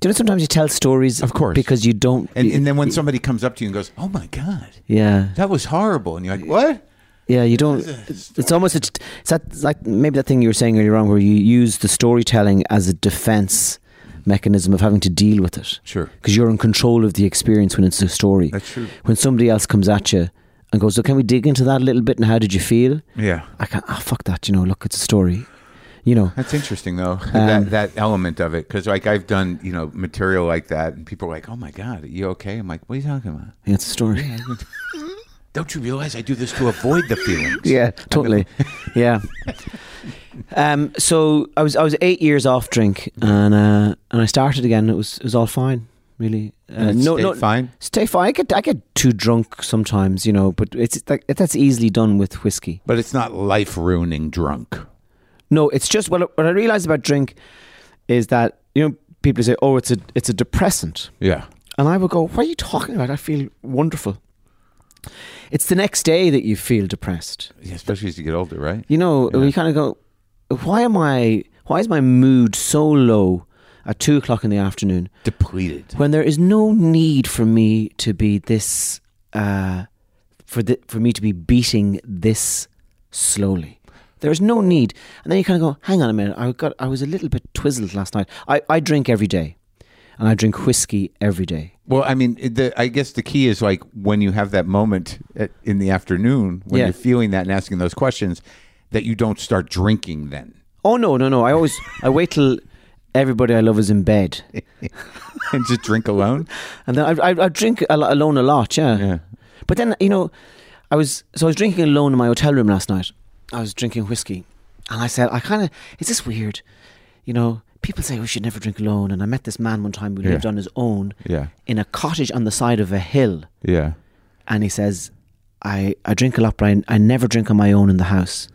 Do you know sometimes you tell stories, Of course. because you don't. And, and then when somebody comes up to you and goes, "Oh my god, yeah, that was horrible," and you're like, "What?" Yeah, you don't. It's, almost a, it's that like maybe that thing you were saying earlier on, where you use the storytelling as a defense mechanism of having to deal with it, Sure. because you're in control of the experience when it's a story. That's true. When somebody else comes at you and goes, "So can we dig into that a little bit? And how did you feel?" Yeah. I can't. Ah, fuck that. You know, look, it's a story. You know. That's interesting though. Um, that that element of it, because like I've done, you know, material like that, and people are like, "Oh my god, are you okay?" I'm like, "What are you talking about?" Yeah, it's a story. Don't you realize I do this to avoid the feelings? Yeah, totally. yeah. Um. So I was I was eight years off drink, and uh, and I started again. It was it was all fine, really. Uh, it stayed fine. Stay fine. I get I get too drunk sometimes, you know, but it's like that's easily done with whiskey. But it's not life ruining drunk. No, it's just what what I realized about drink is that you know people say, oh, it's a it's a depressant, Yeah. and I would go, what are you talking about? I feel wonderful. It's the next day that you feel depressed. yeah especially as you get older, right? You know, Yeah. we kind of go, why am I? Why is my mood so low at two o'clock in the afternoon Depleted. when there is no need for me to be this, uh, for the, for me to be beating this slowly? There is no need. And then you kind of go, hang on a minute. I got, I was a little bit twizzled last night. I, I drink every day, and I drink whiskey every day. Well, I mean, the, I guess the key is like when you have that moment at, in the afternoon when Yeah. you're feeling that and asking those questions, that you don't start drinking then Oh no, no, no! I always I wait till everybody I love is in bed, and just drink alone. and then I I, I drink a lo- alone a lot. Yeah. Yeah. But then you know, I was so I was drinking alone in my hotel room last night. I was drinking whiskey, and I said, I kind of is this weird? You know, people say we should never drink alone, and I met this man one time who Yeah. lived on his own Yeah. in a cottage on the side of a hill, Yeah. and he says, I, I drink a lot, but I, I never drink on my own in the house.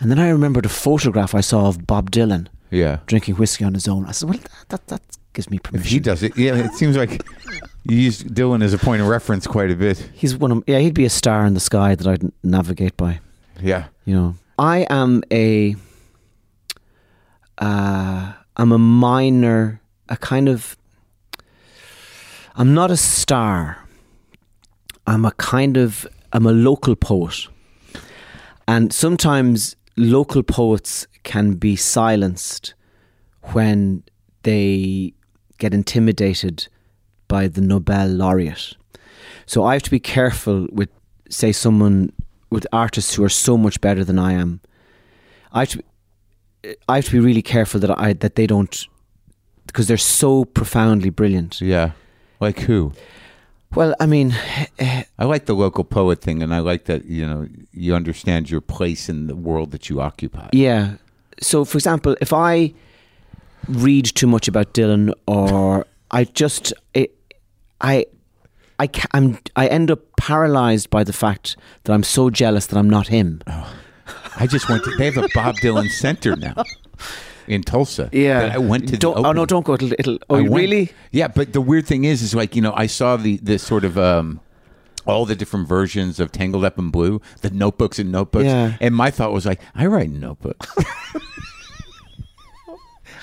And then I remembered a photograph I saw of Bob Dylan Yeah. drinking whiskey on his own. I said, well, that, that gives me If permission. he does it, yeah, it seems like you use Dylan as a point of reference quite a bit. He's one of, yeah, he'd be a star in the sky that I'd navigate by. Yeah. You know, I am a, uh, I'm a minor, a kind of, I'm not a star. I'm a kind of, I'm a local poet. And sometimes local poets can be silenced when they get intimidated by the Nobel laureate. So I have to be careful with, say, someone with artists who are so much better than I am. I have to, I have to be really careful that I that they don't because they're so profoundly brilliant. Yeah. Like who? Well, I mean, I like the local poet thing, and I like that you know you understand your place in the world that you occupy. yeah. So, for example, if I read too much about Dylan, or I just it, I. I, I'm, I end up paralyzed by the fact that I'm so jealous that I'm not him. Oh. I just went to. They have a Bob Dylan Center now in Tulsa. Yeah. that I went to. Don't, oh no, don't go. It'll. it'll oh, went- really? Yeah, but the weird thing is, is like you know, I saw the the sort of um, all the different versions of Tangled Up in Blue, the notebooks and notebooks, Yeah. and my thought was like, I write notebooks.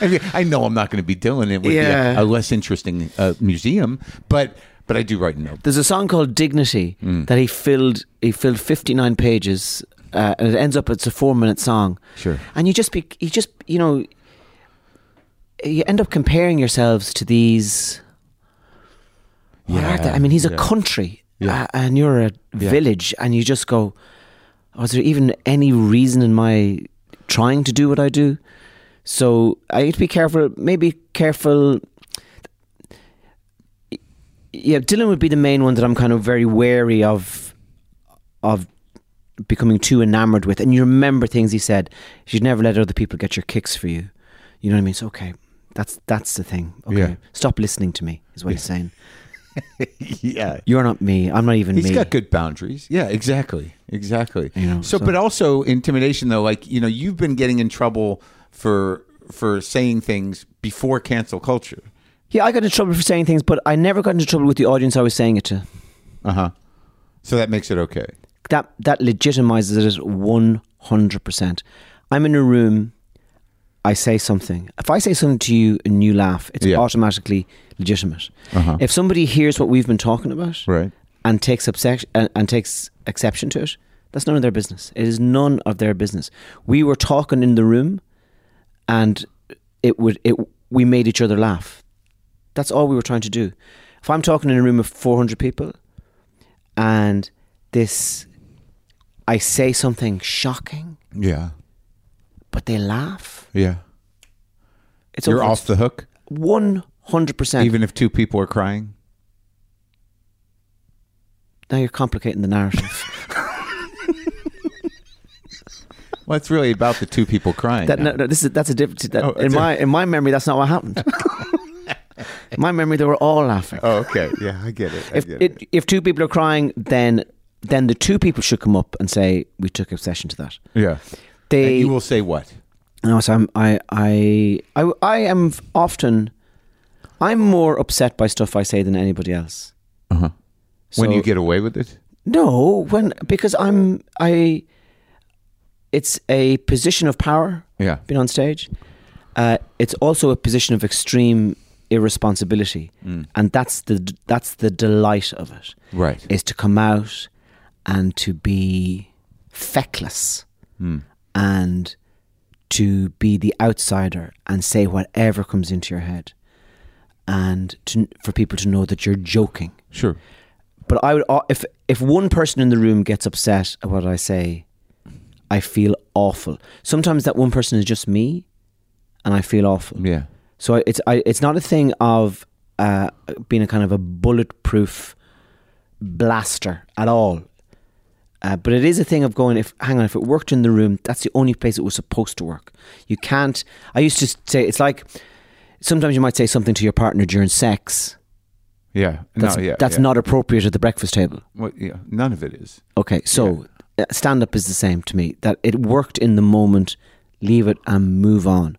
I mean, I know I'm not going to be doing it with Yeah. a, a less interesting uh, museum, but but I do write notebooks. There's a song called Dignity Mm. that he filled. He filled 59 pages, uh, and it ends up it's a four minute song. Sure. And you just be, you just, you know, you end up comparing yourselves to these. Yeah. are? I mean, he's a country, Yeah. uh, and you're a Yeah. village, and you just go. Was there even any reason in my trying to do what I do? So I need to be careful. Maybe careful. Yeah, Dylan would be the main one that I'm kind of very wary of, of becoming too enamored with. And you remember things he said. You should never let other people get your kicks for you. You know what I mean? So okay, that's that's the thing. Okay, Yeah. stop listening to me is what he's saying. yeah. You're not me. I'm not even He's me. got good boundaries. Yeah, exactly, exactly. You know, so, so- but also intimidation, though. Like you know, you've been getting in trouble for for saying things before cancel culture. yeah, I got in trouble for saying things, but I never got into trouble with the audience I was saying it to. Uh huh. So that makes it okay. That that legitimizes it one hundred percent. I'm in a room, I say something. If I say something to you and you laugh, it's Yeah. automatically legitimate. Uh-huh. If somebody hears what we've been talking about Right. and takes obsec- and, and takes exception to it, that's none of their business. It is none of their business. We were talking in the room, and it would it we made each other laugh. That's all we were trying to do. If I'm talking in a room of 400 people, and this, I say something shocking, Yeah. but they laugh. Yeah. It's You're off the hook, One hundred percent. even if two people are crying. Now you're complicating the narrative. Well, it's really about the two people crying. that, no, no, this is that's a different. That, Oh, in it's a- my in my memory, that's not what happened. in my memory, they were all laughing. Oh, okay. Yeah, I get it. I if get it. it, if two people are crying, then then the two people should come up and say we took obsession to that. Yeah. They And you will say what? No, so I'm, I, I, I, I am often, I'm more upset by stuff I say than anybody else. Uh huh. when you get away with it. No, when because I'm, I, it's a position of power. Yeah. Being on stage, uh, it's also a position of extreme irresponsibility, Mm. and that's the that's the delight of it. Right. Is to come out and to be feckless Mm. and to be the outsider and say whatever comes into your head and to, for people to know that you're joking. Sure. But I would uh, if if one person in the room gets upset at what I say, I feel awful. Sometimes that one person is just me, and I feel awful. Yeah. So it's I, it's not a thing of uh, being a kind of a bulletproof blaster at all. Uh, but it is a thing of going. If hang on, if it worked in the room, that's the only place it was supposed to work. You can't. I used to say it's like sometimes you might say something to your partner during sex, Yeah. That's, no, yeah. that's yeah. not appropriate at the breakfast table. Well, yeah, none of it is. Okay, so uh stand up is the same to me. That it worked in the moment, leave it and move on.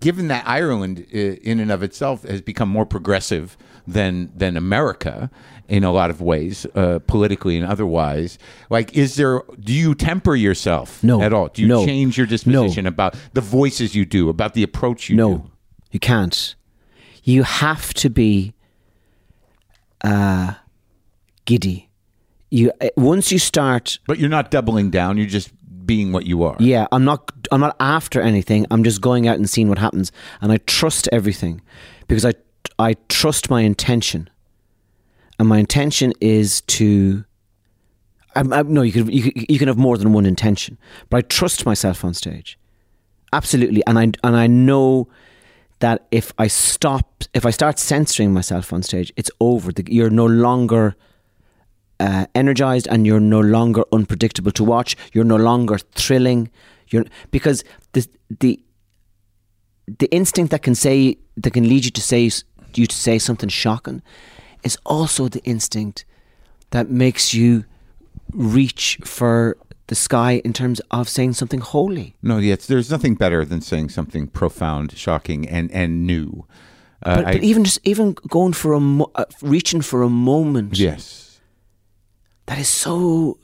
Given that Ireland, uh, in and of itself, has become more progressive than than America in a lot of ways, uh, politically and otherwise, like, is there? Do you temper yourself No. at all? Do you No. change your disposition about the voices you do, about the approach you no, do? you can't. You have to be uh, giddy. You uh, once you start. But you're not doubling down. You're just being what you are. Yeah, I'm not. I'm not after anything. I'm just going out and seeing what happens, and I trust everything because I I trust my intention, and my intention is to. I'm, I'm, no, you can you, you can have more than one intention, but I trust myself on stage, absolutely, and I and I know that if I stop, if I start censoring myself on stage, it's over. The, you're no longer uh, energized and you're no longer unpredictable to watch. You're no longer thrilling. You're because the the the instinct that can say that can lead you to say you to say something shocking is also the instinct that makes you reach for the sky in terms of saying something holy. No, yes, there's nothing better than saying something profound, shocking, and and new. Uh, But, I- even just even going for a mo- uh, reaching for a moment yes, that is so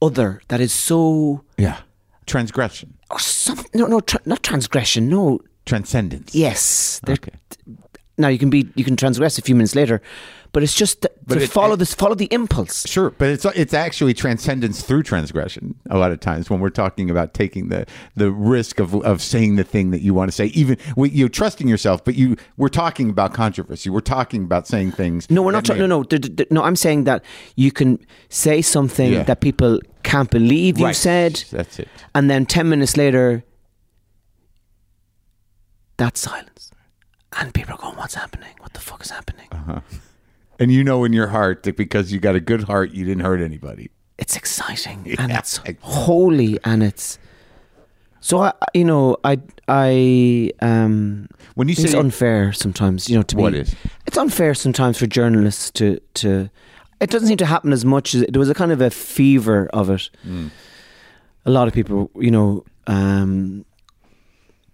other. That is so yeah, transgression, or some no no tra- not transgression. No, transcendence. yes. Okay. Now you can be you can transgress a few minutes later, but it's just that But to it- follow this follow the impulse. Sure, but it's it's actually transcendence through transgression. A lot of times when we're talking about taking the the risk of of saying the thing that you want to say, even you're trusting yourself, but you we're talking about controversy. We're talking about saying things. No, we're not. Tra- no, no, d- d- no. I'm saying that you can say something Yeah. that people can't believe you Right. said, That's it. and then ten minutes later, that's silence, and people are going, "What's happening? What the fuck is happening?" Uh-huh. And you know in your heart that because you got a good heart, you didn't hurt anybody. It's exciting and it's holy, and it's so. I, you know, I, I, um, When you say it's unfair sometimes. You know, to is? It's unfair sometimes for journalists to to. It doesn't seem to happen as much as there was a kind of a fever of it. A lot of people, you know, um,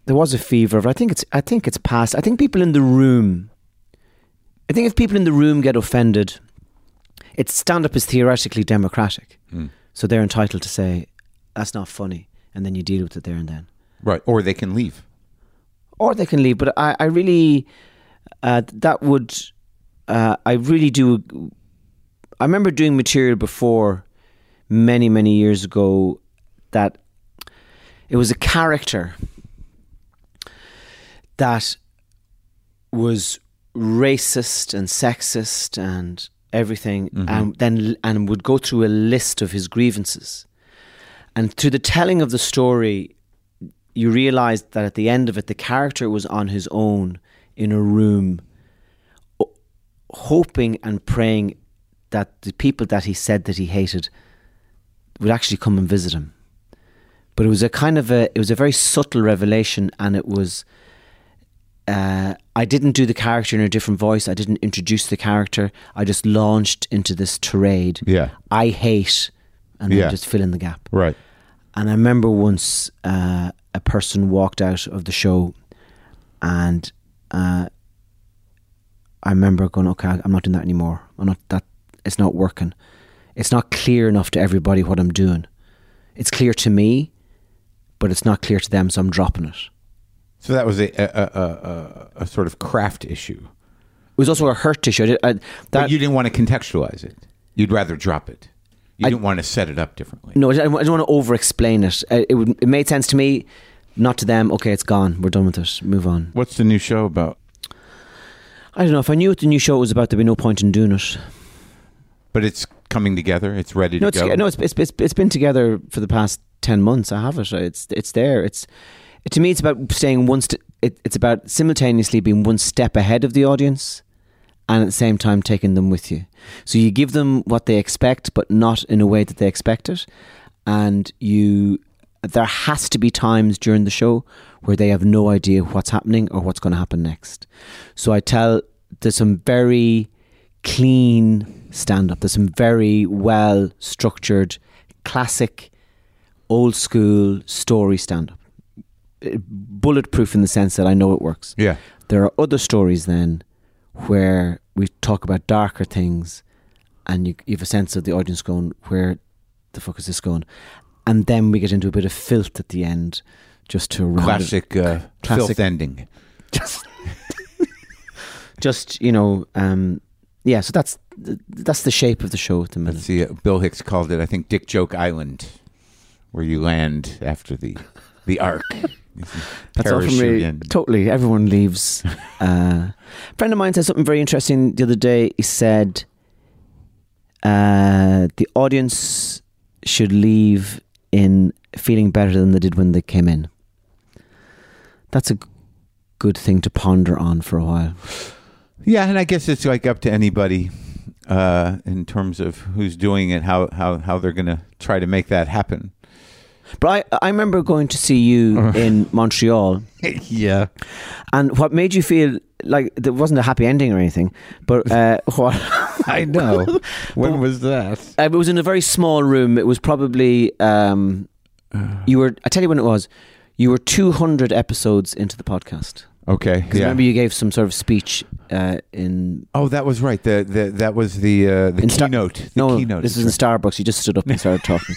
there was a fever of. I think it's. I think it's past. I think people in the room. I think if people in the room get offended, it's stand up is theoretically democratic, so they're entitled to say that's not funny, and then you deal with it there and then right, or they can leave. or they can leave. But I, I really, uh, that would, uh, I really do. I remember doing material before, many many years ago, that it was a character that was racist and sexist and everything, mm-hmm. and then and would go through a list of his grievances, and through the telling of the story, you realized that at the end of it, the character was on his own in a room, hoping and praying that the people that he said that he hated would actually come and visit him. But it was a kind of a, it was a very subtle revelation, and it was. Uh, I didn't do the character in a different voice. I didn't introduce the character. I just launched into this tirade. Yeah. I hate, and then Yeah. just fill in the gap. Right. And I remember once uh, a person walked out of the show, and uh, I remember going, "Okay, I'm not doing that anymore. I'm not that. It's not working. It's not clear enough to everybody what I'm doing. It's clear to me, but it's not clear to them, so I'm dropping it." So that was a a, a, a, a sort of craft issue. It was also a hurt issue. I I, that But you didn't want to contextualize it. You'd rather drop it. You I- didn't want to set it up differently. no, I didn't, want to over-explain it. It, would, it made sense to me, not to them. Okay, it's gone. We're done with it. Move on. What's the new show about? I don't know. If I knew what the new show was about, there'd be no point in doing it. But it's coming together. It's ready to No, it's, go. no, it's, it's it's it's been together for the past ten months. I have it. It's it's there. It's to me, it's about staying one. It, it's about simultaneously being one step ahead of the audience, and at the same time taking them with you. So you give them what they expect, but not in a way that they expect it, and you. There has to be times during the show where they have no idea what's happening or what's going to happen next. So I tell there's some very clean stand up. There's some very well structured, classic, old school story stand up. Bulletproof in the sense that I know it works. Yeah. There are other stories then where we talk about darker things and you, you have a sense of the audience going, where the fuck is this going? And then we get into a bit of filth at the end just to round it- Classic, uh, Classic. filth ending. just just you know um yeah so that's that's the shape of the show at the minute see. uh, Bill Hicks called it, I think, Dick Joke Island, where you land after the the arc. That's all Parachute me. in. totally everyone leaves uh, a friend of mine said something very interesting the other day he said uh, the audience should leave in feeling better than they did when they came in that's a good thing to ponder on for a while Yeah, and I guess it's like up to anybody uh, in terms of who's doing it, how how how they're going to try to make that happen. But I, I remember going to see you in Montreal yeah. And what made you feel like there wasn't a happy ending or anything, but uh, what I know. when was that? uh, it was in a very small room. It was probably um, you were. I tell you when it was. You were two hundred episodes into the podcast. Okay. Because Yeah. remember you gave some sort of speech uh, in oh, that was right. The, the that was the uh, the In Star- keynote. The no. keynote. This is in Starbucks. You just stood up and started talking.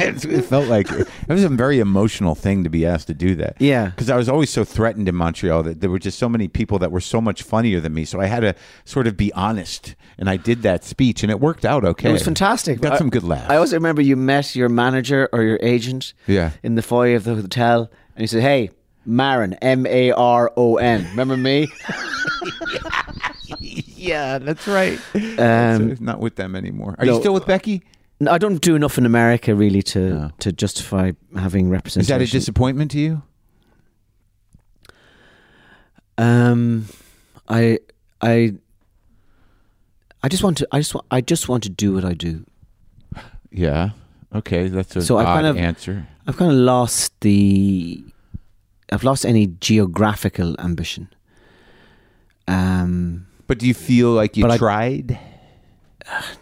It, it felt like it was a very emotional thing to be asked to do that. Yeah. Because I was always so threatened in Montreal that there were just so many people that were so much funnier than me. So I had to sort of be honest, and I did that speech, and it worked out okay. It was fantastic. Got I- some good laughs. I also remember you met your manager or your agent Yeah. in the foyer of the hotel, and he said, "Hey, Maron, M A R O N. Remember me?" yeah, that's right. Um, So not with them anymore. Are no. you still with Becky? I don't do enough in America really to No. to justify having representation. Is that a disappointment to you? Um, I I I just want to I just want I just want to do what I do. Yeah. Okay, that's a So I kind of- answer. I've kind of lost the I've lost any geographical ambition. Um, But do you feel like you But I- tried?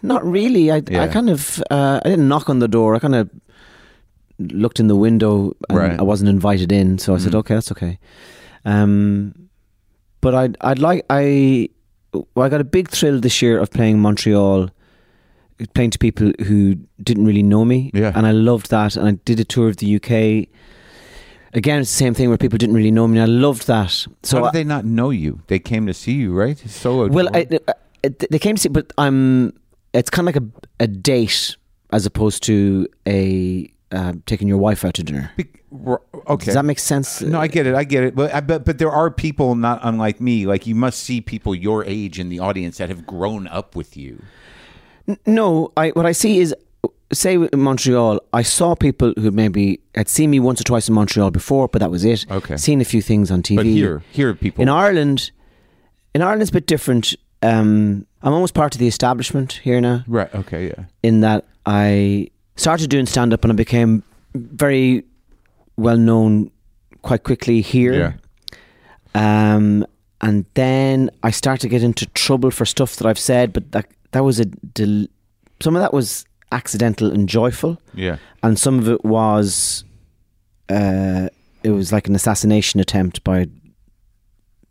Not really. I Yeah. I kind of uh, I didn't knock on the door. I kind of looked in the window and Right. I wasn't invited in, so I said, Mhm. "Okay, that's okay." Um, but I'd I'd like I well, I got a big thrill this year of playing Montreal, playing to people who didn't really know me, Yeah. and I loved that. And I did a tour of the UK. Again, it's the same thing where people didn't really know me. And I loved that. So How I- did they not know you? They came to see you, right? So well? I, They came to see, but I'm. It's kind of like a a date as opposed to a uh, taking your wife out to dinner. Be- okay. Does that make sense? no, I get it. I get it. But I but, but there are people not unlike me. Like you must see people your age in the audience that have grown up with you. N- No, I what I see is, say in Montreal, I saw people who maybe had seen me once or twice in Montreal before, but that was it. Okay. seen a few things on TV. But here, here people. in Ireland, in Ireland, it's a bit different. Um, I'm almost part of the establishment here now. right. Okay. Yeah. in that I started doing stand up and I became very well known quite quickly here. Um, and then I started to get into trouble for stuff that I've said, but that that was a del- some of that was accidental and joyful, Yeah. and some of it was uh, it was like an assassination attempt by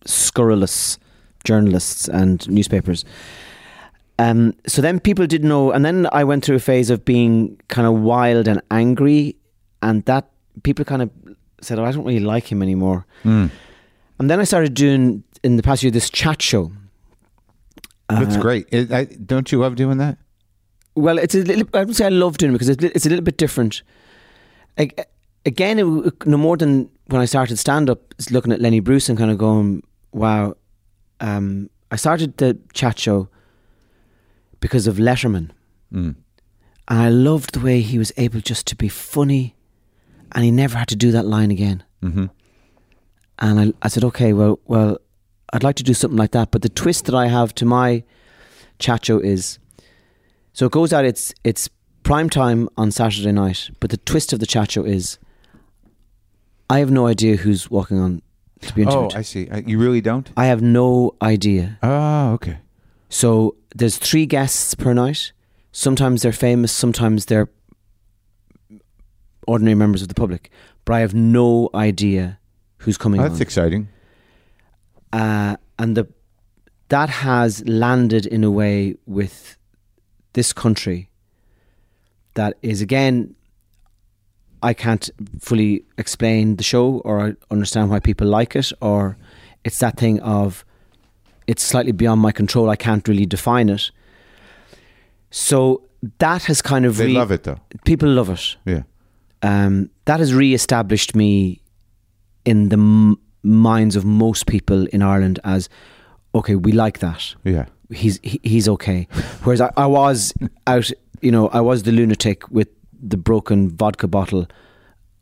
scurrilous journalists and newspapers. Um, so then people didn't know, and then I went through a phase of being kind of wild and angry, and that people kind of said, "Oh, I don't really like him anymore." Mm. And then I started doing in the past year this chat show. That's Uh, great. It, I, don't you love doing that? Well, it's a little. I would say I love doing it because it's, it's a little bit different. Ag- Again, it, no more than when I started stand up, is looking at Lenny Bruce and kind of going, "Wow." Um, I started the chat show because of Letterman, Mm. and I loved the way he was able just to be funny, and he never had to do that line again. hmm And I, I said, okay, well, well, I'd like to do something like that. But the twist that I have to my chat show is, so it goes out. It's it's prime time on Saturday night. But the twist of the chat show is, I have no idea who's walking on to be Oh. I see. Uh, You really don't? I have no idea. Oh, okay. So there's three guests per night. Sometimes they're famous, sometimes they're ordinary members of the public. But I have no idea who's coming Oh, on. that's exciting. uh, and the that has landed in a way with this country that is again I can't fully explain the show or I understand why people like it or it's that thing of it's slightly beyond my control I can't really define it so that has kind of They re- love it though. people love it Yeah. um, that has re-established me in the m- minds of most people in Ireland as okay, we like that. Yeah. He's he, he's okay. Whereas I, I was out, you know, I was the lunatic with the broken vodka bottle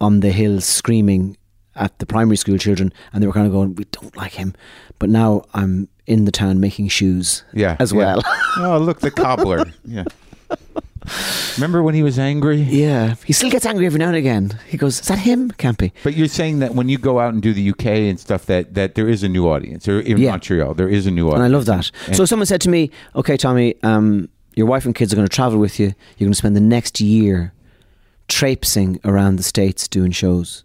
on the hill screaming at the primary school children, and they were kind of going, "We don't like him," but now I'm in the town making shoes, Yeah. as yeah. well. oh, look, the cobbler. yeah. Remember when he was angry? yeah, he still gets angry every now and again. He goes, "Is that him, Campy?" But you're saying that when you go out and do the UK and stuff, that, that there is a new audience. Or in Yeah. Montreal, there is a new audience. And I love that. And- so someone said to me, "Okay, Tommy, um, your wife and kids are going to travel with you. You're going to spend the next year traipsing around the states doing shows."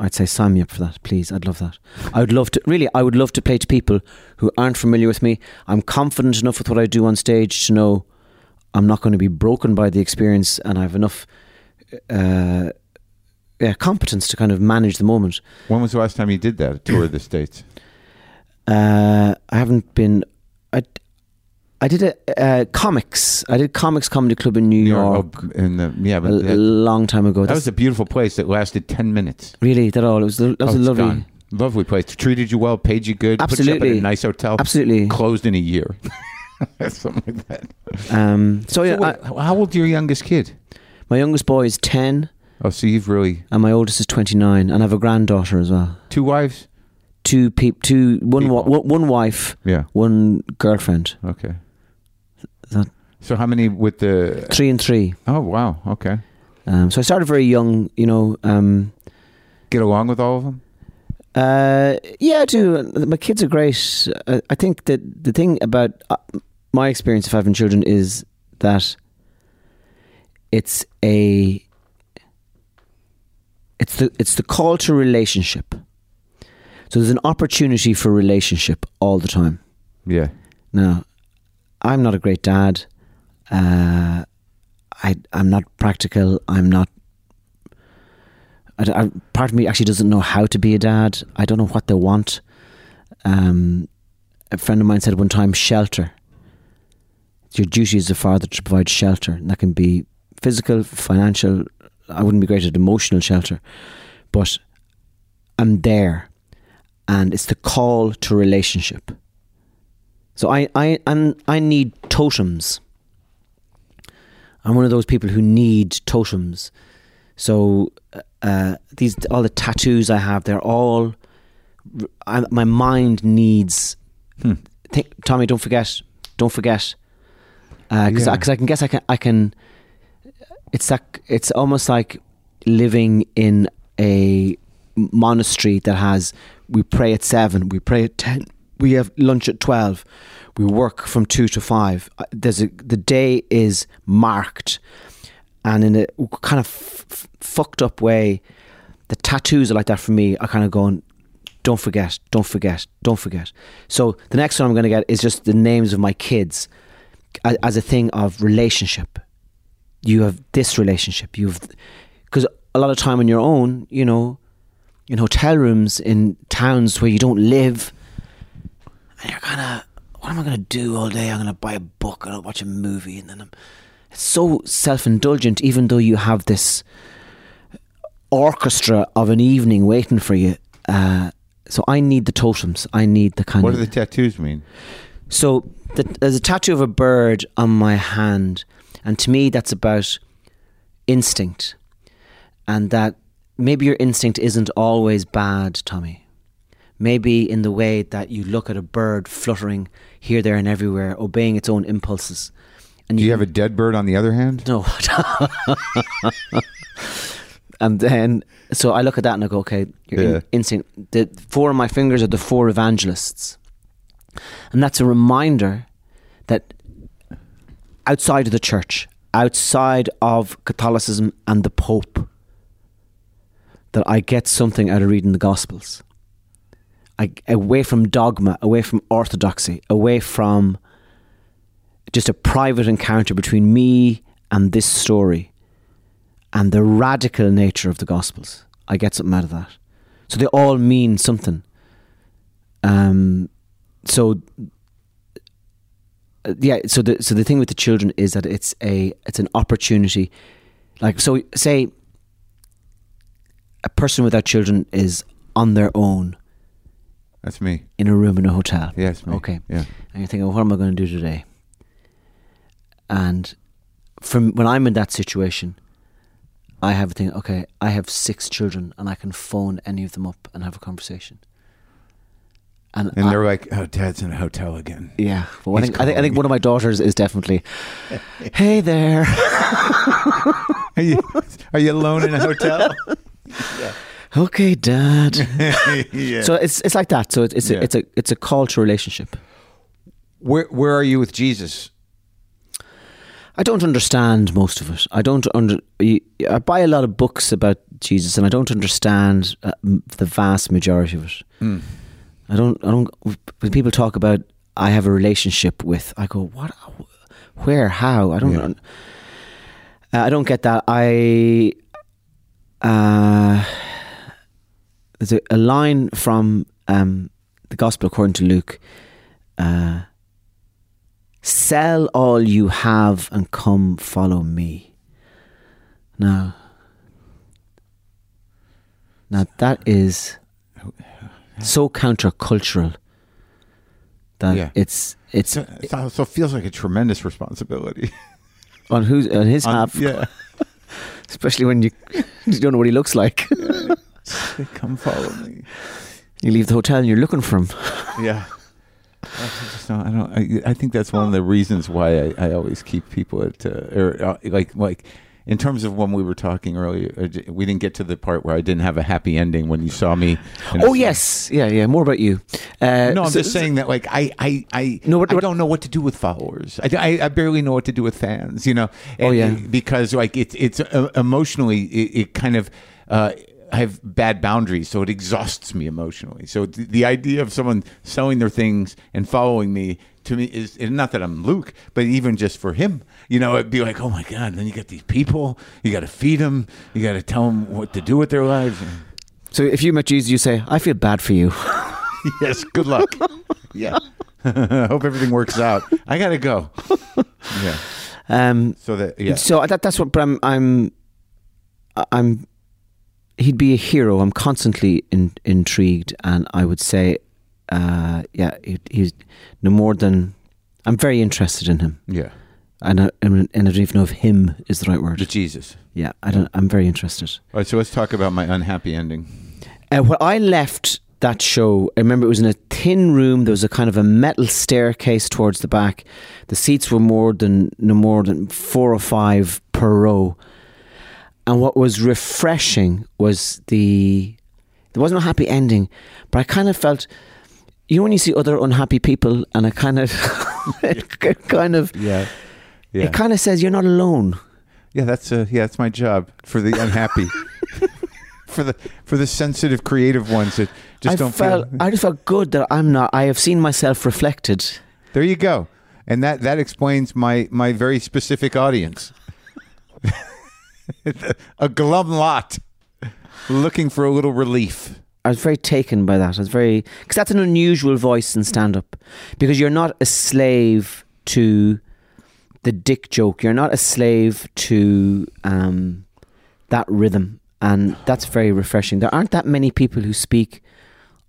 I'd say sign me up for that, please. I'd love that. I would love to. Really, I would love to play to people who aren't familiar with me. I'm confident enough with what I do on stage to know I'm not going to be broken by the experience, and I have enough. Uh, yeah, competence to kind of manage the moment. When was the last time you did that? A tour of the States? Uh, I haven't been. I, I did a uh, comics. I did Comix comedy club in New York Oh, in the, yeah, a, but a that, long time ago. that That's was a beautiful place that lasted 10 minutes. really that all. It was that was Oh, a lovely. gone. Lovely place. Treated you well, paid you good, put you up Absolutely. a nice hotel. Absolutely. Closed in a year. Something like that. Um, so yeah, So wait, I, how old your youngest kid? my youngest boy is ten, Oh, so you've really and my oldest is twenty nine, and I have a granddaughter as well. two wives? Two peop, two one, wa- People. one one wife, Yeah. one girlfriend. Okay. That- So how many with the? Three and three. Oh wow. Okay. Um, so I started very young. You know. Um, Get along with all of them. Uh, yeah, I do. My kids are great. I, I think that the thing about uh, my experience of having children is that it's a it's the it's the call to relationship. So there's an opportunity for relationship all the time. Yeah. Now, I'm not a great dad. Uh, I I'm not practical. I'm not. I, I, part of me actually doesn't know how to be a dad. I don't know what they want. Um, a friend of mine said one time, shelter. Your duty as a father to provide shelter, and that can be physical, financial. I wouldn't be great at emotional shelter, but I'm there, and it's the call to relationship. So I I and I need totems. I'm one of those people who need totems. So uh, these all the tattoos I have, they're all. I, my mind needs. Hmm. Think, Tommy, don't forget. Don't forget. Because Yeah. I, I can guess I can I can. It's that it's almost like living in a monastery that has we pray at seven, we pray at ten, we have lunch at twelve, we work from two to five. Uh, There's a the day is marked, and in a kind of f- fucked up way, the tattoos are like that for me. I kind of going, don't forget, don't forget, don't forget. So the next one I'm going to get is just the names of my kids a- as a thing of relationship. You have this relationship. You've because a lot of time on your own, you know, in hotel rooms in towns where you don't live, and you're kind of, what am I going to do all day? I'm going to buy a book and I'll watch a movie, and then I'm. It's so self-indulgent, even though you have this orchestra of an evening waiting for you. Uh, so I need the totems. I need the kind What of. do the tattoos mean? So the, there's a tattoo of a bird on my hand, and to me, that's about instinct, and that maybe your instinct isn't always bad, Tommy. Maybe in the way that you look at a bird fluttering here, there, and everywhere, obeying its own impulses. And Do you have a dead bird on the other hand? no. And then, so I look at that and I go, okay, you're Yeah. in, instinct. The four of my fingers are the four evangelists. And that's a reminder that outside of the church, outside of Catholicism and the Pope, that I get something out of reading the Gospels. Away from dogma, away from orthodoxy, away from just a private encounter between me and this story and the radical nature of the Gospels. I get something out of that. So they all mean something. Um, so yeah, so the so the thing with the children is that it's a it's an opportunity. Like so, say a person without children is on their own That's me. in a room in a hotel. Yes, me. Okay. Yeah. And you're thinking, what am I going to do today? And from when I'm in that situation, I have a thing. Okay, I have six children, and I can phone any of them up and have a conversation. And, And I- they're like, "Oh, Dad's in a hotel again." yeah. Well, I think, I think I think one of my daughters is definitely, hey there. Are you are you alone in a hotel? okay, Dad. yeah. So it's it's like that. So it's it's Yeah. a, it's a it's a call to relationship. where where are you with Jesus? I don't understand most of it. I don't under. I buy a lot of books about Jesus, and I don't understand uh, the vast majority of it. Hmm. I don't. I don't. When people talk about I have a relationship with, I go, what? Where? How? I don't. Yeah. Uh, I don't get that. I. Uh, there's a, a line from um, the Gospel according to Luke. Uh, Sell all you have and come follow me. Now, now that is so countercultural that Yeah. it's it's So, it feels like a tremendous responsibility. on who's on his On- half, yeah. especially when you you don't know what he looks like. Come follow me. you leave the hotel and you're looking for him. Yeah. I just don't. I don't. I, I think that's one of the reasons why I, I always keep people at uh, or uh, like like in terms of when we were talking earlier. uh, We didn't get to the part where I didn't have a happy ending when you saw me. Oh yes, yeah, yeah. More about you. Uh, No, I'm so- just saying that like I I I, No, what- I don't know what to do with followers. I, I, I barely know what to do with fans. You know. Oh, yeah. Because like it's it's uh, emotionally it, it kind of. Uh, I have bad boundaries, so it exhausts me emotionally. So th- the idea of someone selling their things and following me to me is not that I'm Luke, but even just for him, you know, it'd be like, oh my god. Then you got these people, you got to feed them, you got to tell them what to do with their lives. so if you met Jesus, you say, "I feel bad for you." yes, good luck. yeah, I hope everything works out. I gotta go. Yeah. Um, So that yeah. So that, that's what. But I'm. I'm. I'm. He'd be a hero. I'm constantly in, intrigued, and I would say, uh, yeah, he, he's no more than. I'm very interested in him, Yeah. and I, and I don't even know if "him" is the right word. To Jesus. Yeah, I don't. I'm very interested. All right, so let's talk about my unhappy ending. Uh, when I left that show, I remember it was in a thin room. There was a kind of a metal staircase towards the back. The seats were more than no more than four or five per row. And what was refreshing was the there wasn't a happy ending, but I kind of felt, you know, when you see other unhappy people, and I kind of, it kind of, Yeah. Yeah. it kind of says you're not alone. yeah, that's uh yeah, that's my job for the unhappy. for the for the sensitive creative ones that just I don't felt, feel I just felt good that I'm not. I have seen myself reflected. There you go. And that that explains my my very specific audience. a glum lot looking for a little relief. I was very taken by that. I was very because that's an unusual voice in stand up because you're not a slave to the dick joke. You're not a slave to um, that rhythm, and that's very refreshing. There aren't that many people who speak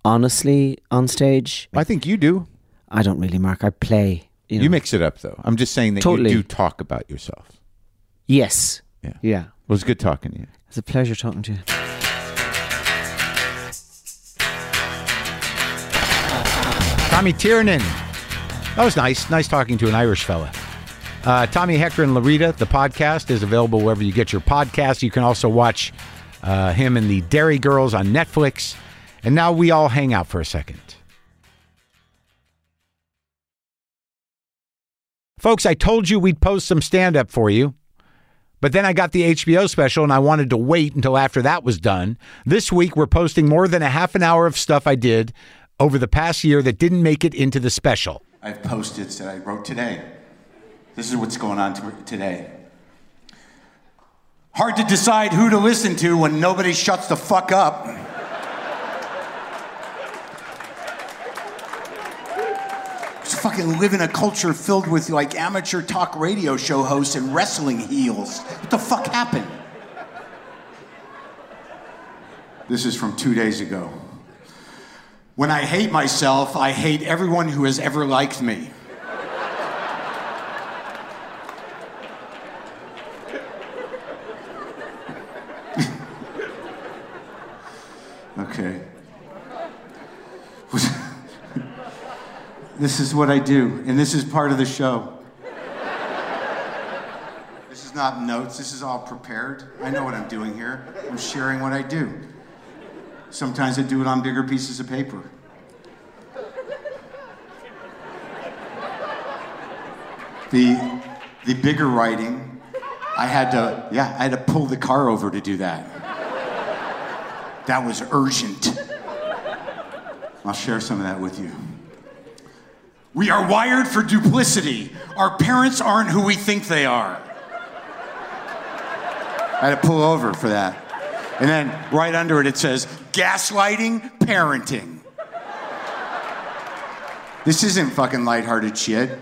honestly on stage. I think you do. I don't really, Marc. I play. You, know. You mix it up though. I'm just saying that Totally. you do talk about yourself. yes, Yeah. yeah. Well, it's good talking to you. It's a pleasure talking to you. Tommy Tiernan. That was nice. Nice talking to an Irish fella. Uh, Tommy Hector and Larita, the podcast is available wherever you get your podcasts. You can also watch uh, him and the Derry Girls on Netflix. And now we all hang out for a second. Folks, I told you we'd post some stand up for you. But then I got the HBO special and I wanted to wait until after that was done. This week, we're posting more than a half an hour of stuff I did over the past year that didn't make it into the special. I have post-its that I wrote today. This is what's going on to- today. Hard to decide who to listen to when nobody shuts the fuck up. Fucking live in a culture filled with like amateur talk radio show hosts and wrestling heels. What the fuck happened? This is from two days ago. When I hate myself, I hate everyone who has ever liked me. okay. This is what I do, and this is part of the show. This is not notes, this is all prepared. I know what I'm doing here. I'm sharing what I do. Sometimes I do it on bigger pieces of paper. The, the bigger writing, I had to, yeah, I had to pull the car over to do that. That was urgent. I'll share some of that with you. We are wired for duplicity. Our parents aren't who we think they are. I had to pull over for that. And then right under it, it says gaslighting, parenting. This isn't fucking lighthearted shit.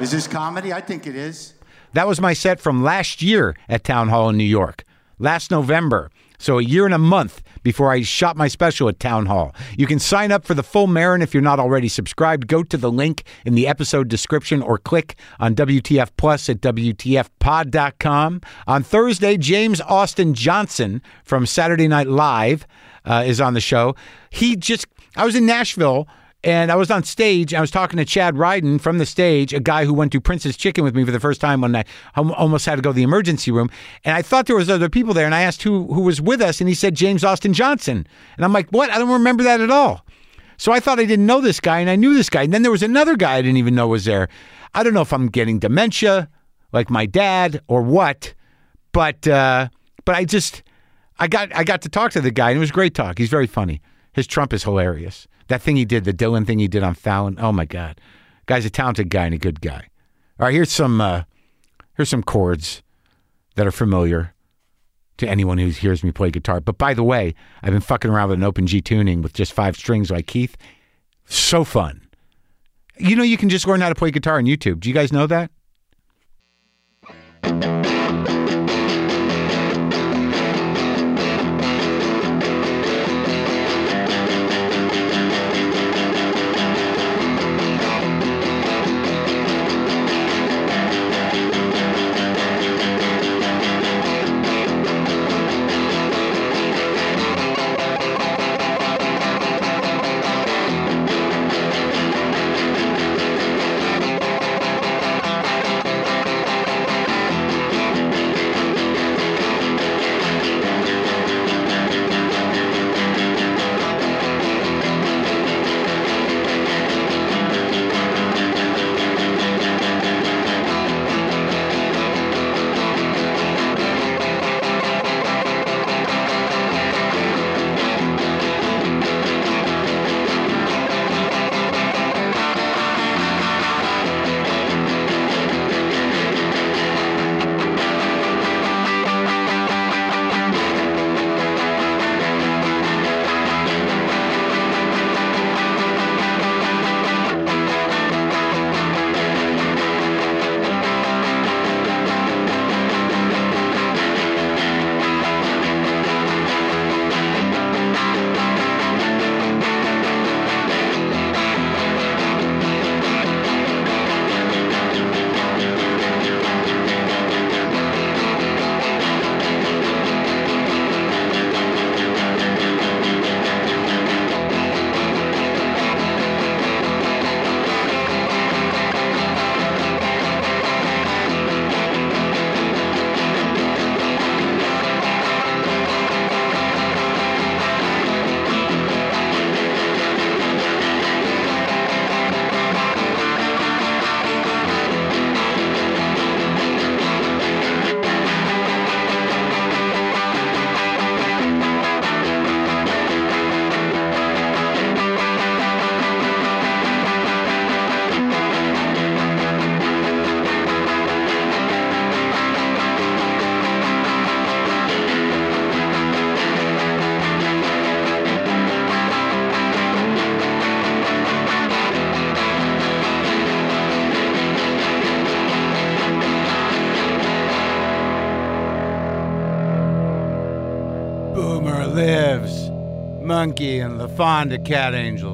Is this comedy? I think it is. That was my set from last year at Town Hall in New York, last November. So a year and a month before I shot my special at Town Hall. You can sign up for the full Maron if you're not already subscribed. Go to the link in the episode description or click on WTF Plus at WTFpod.com. On Thursday, James Austin Johnson from Saturday Night Live uh, is on the show. He just, I was in Nashville and I was on stage. I was talking to Chad Ryden from the stage, a guy who went to Prince's Chicken with me for the first time when I almost had to go to the emergency room. And I thought there was other people there, and I asked who who was with us, and he said James Austin Johnson. And I'm like, what? I don't remember that at all. So I thought I didn't know this guy, and I knew this guy. And then there was another guy I didn't even know was there. I don't know if I'm getting dementia, like my dad, or what. But uh, but I just I got I got to talk to the guy, and it was great talk. He's very funny. His Trump is hilarious. That thing he did, the Dylan thing he did on Fallon. Oh my God, guy's a talented guy and a good guy. All right, here's some uh, here's some chords that are familiar to anyone who hears me play guitar. But by the way, I've been fucking around with an open G tuning with just five strings like Keith. So fun. You know, you can just learn how to play guitar on YouTube. Do you guys know that? LaFonda Cat everywhere.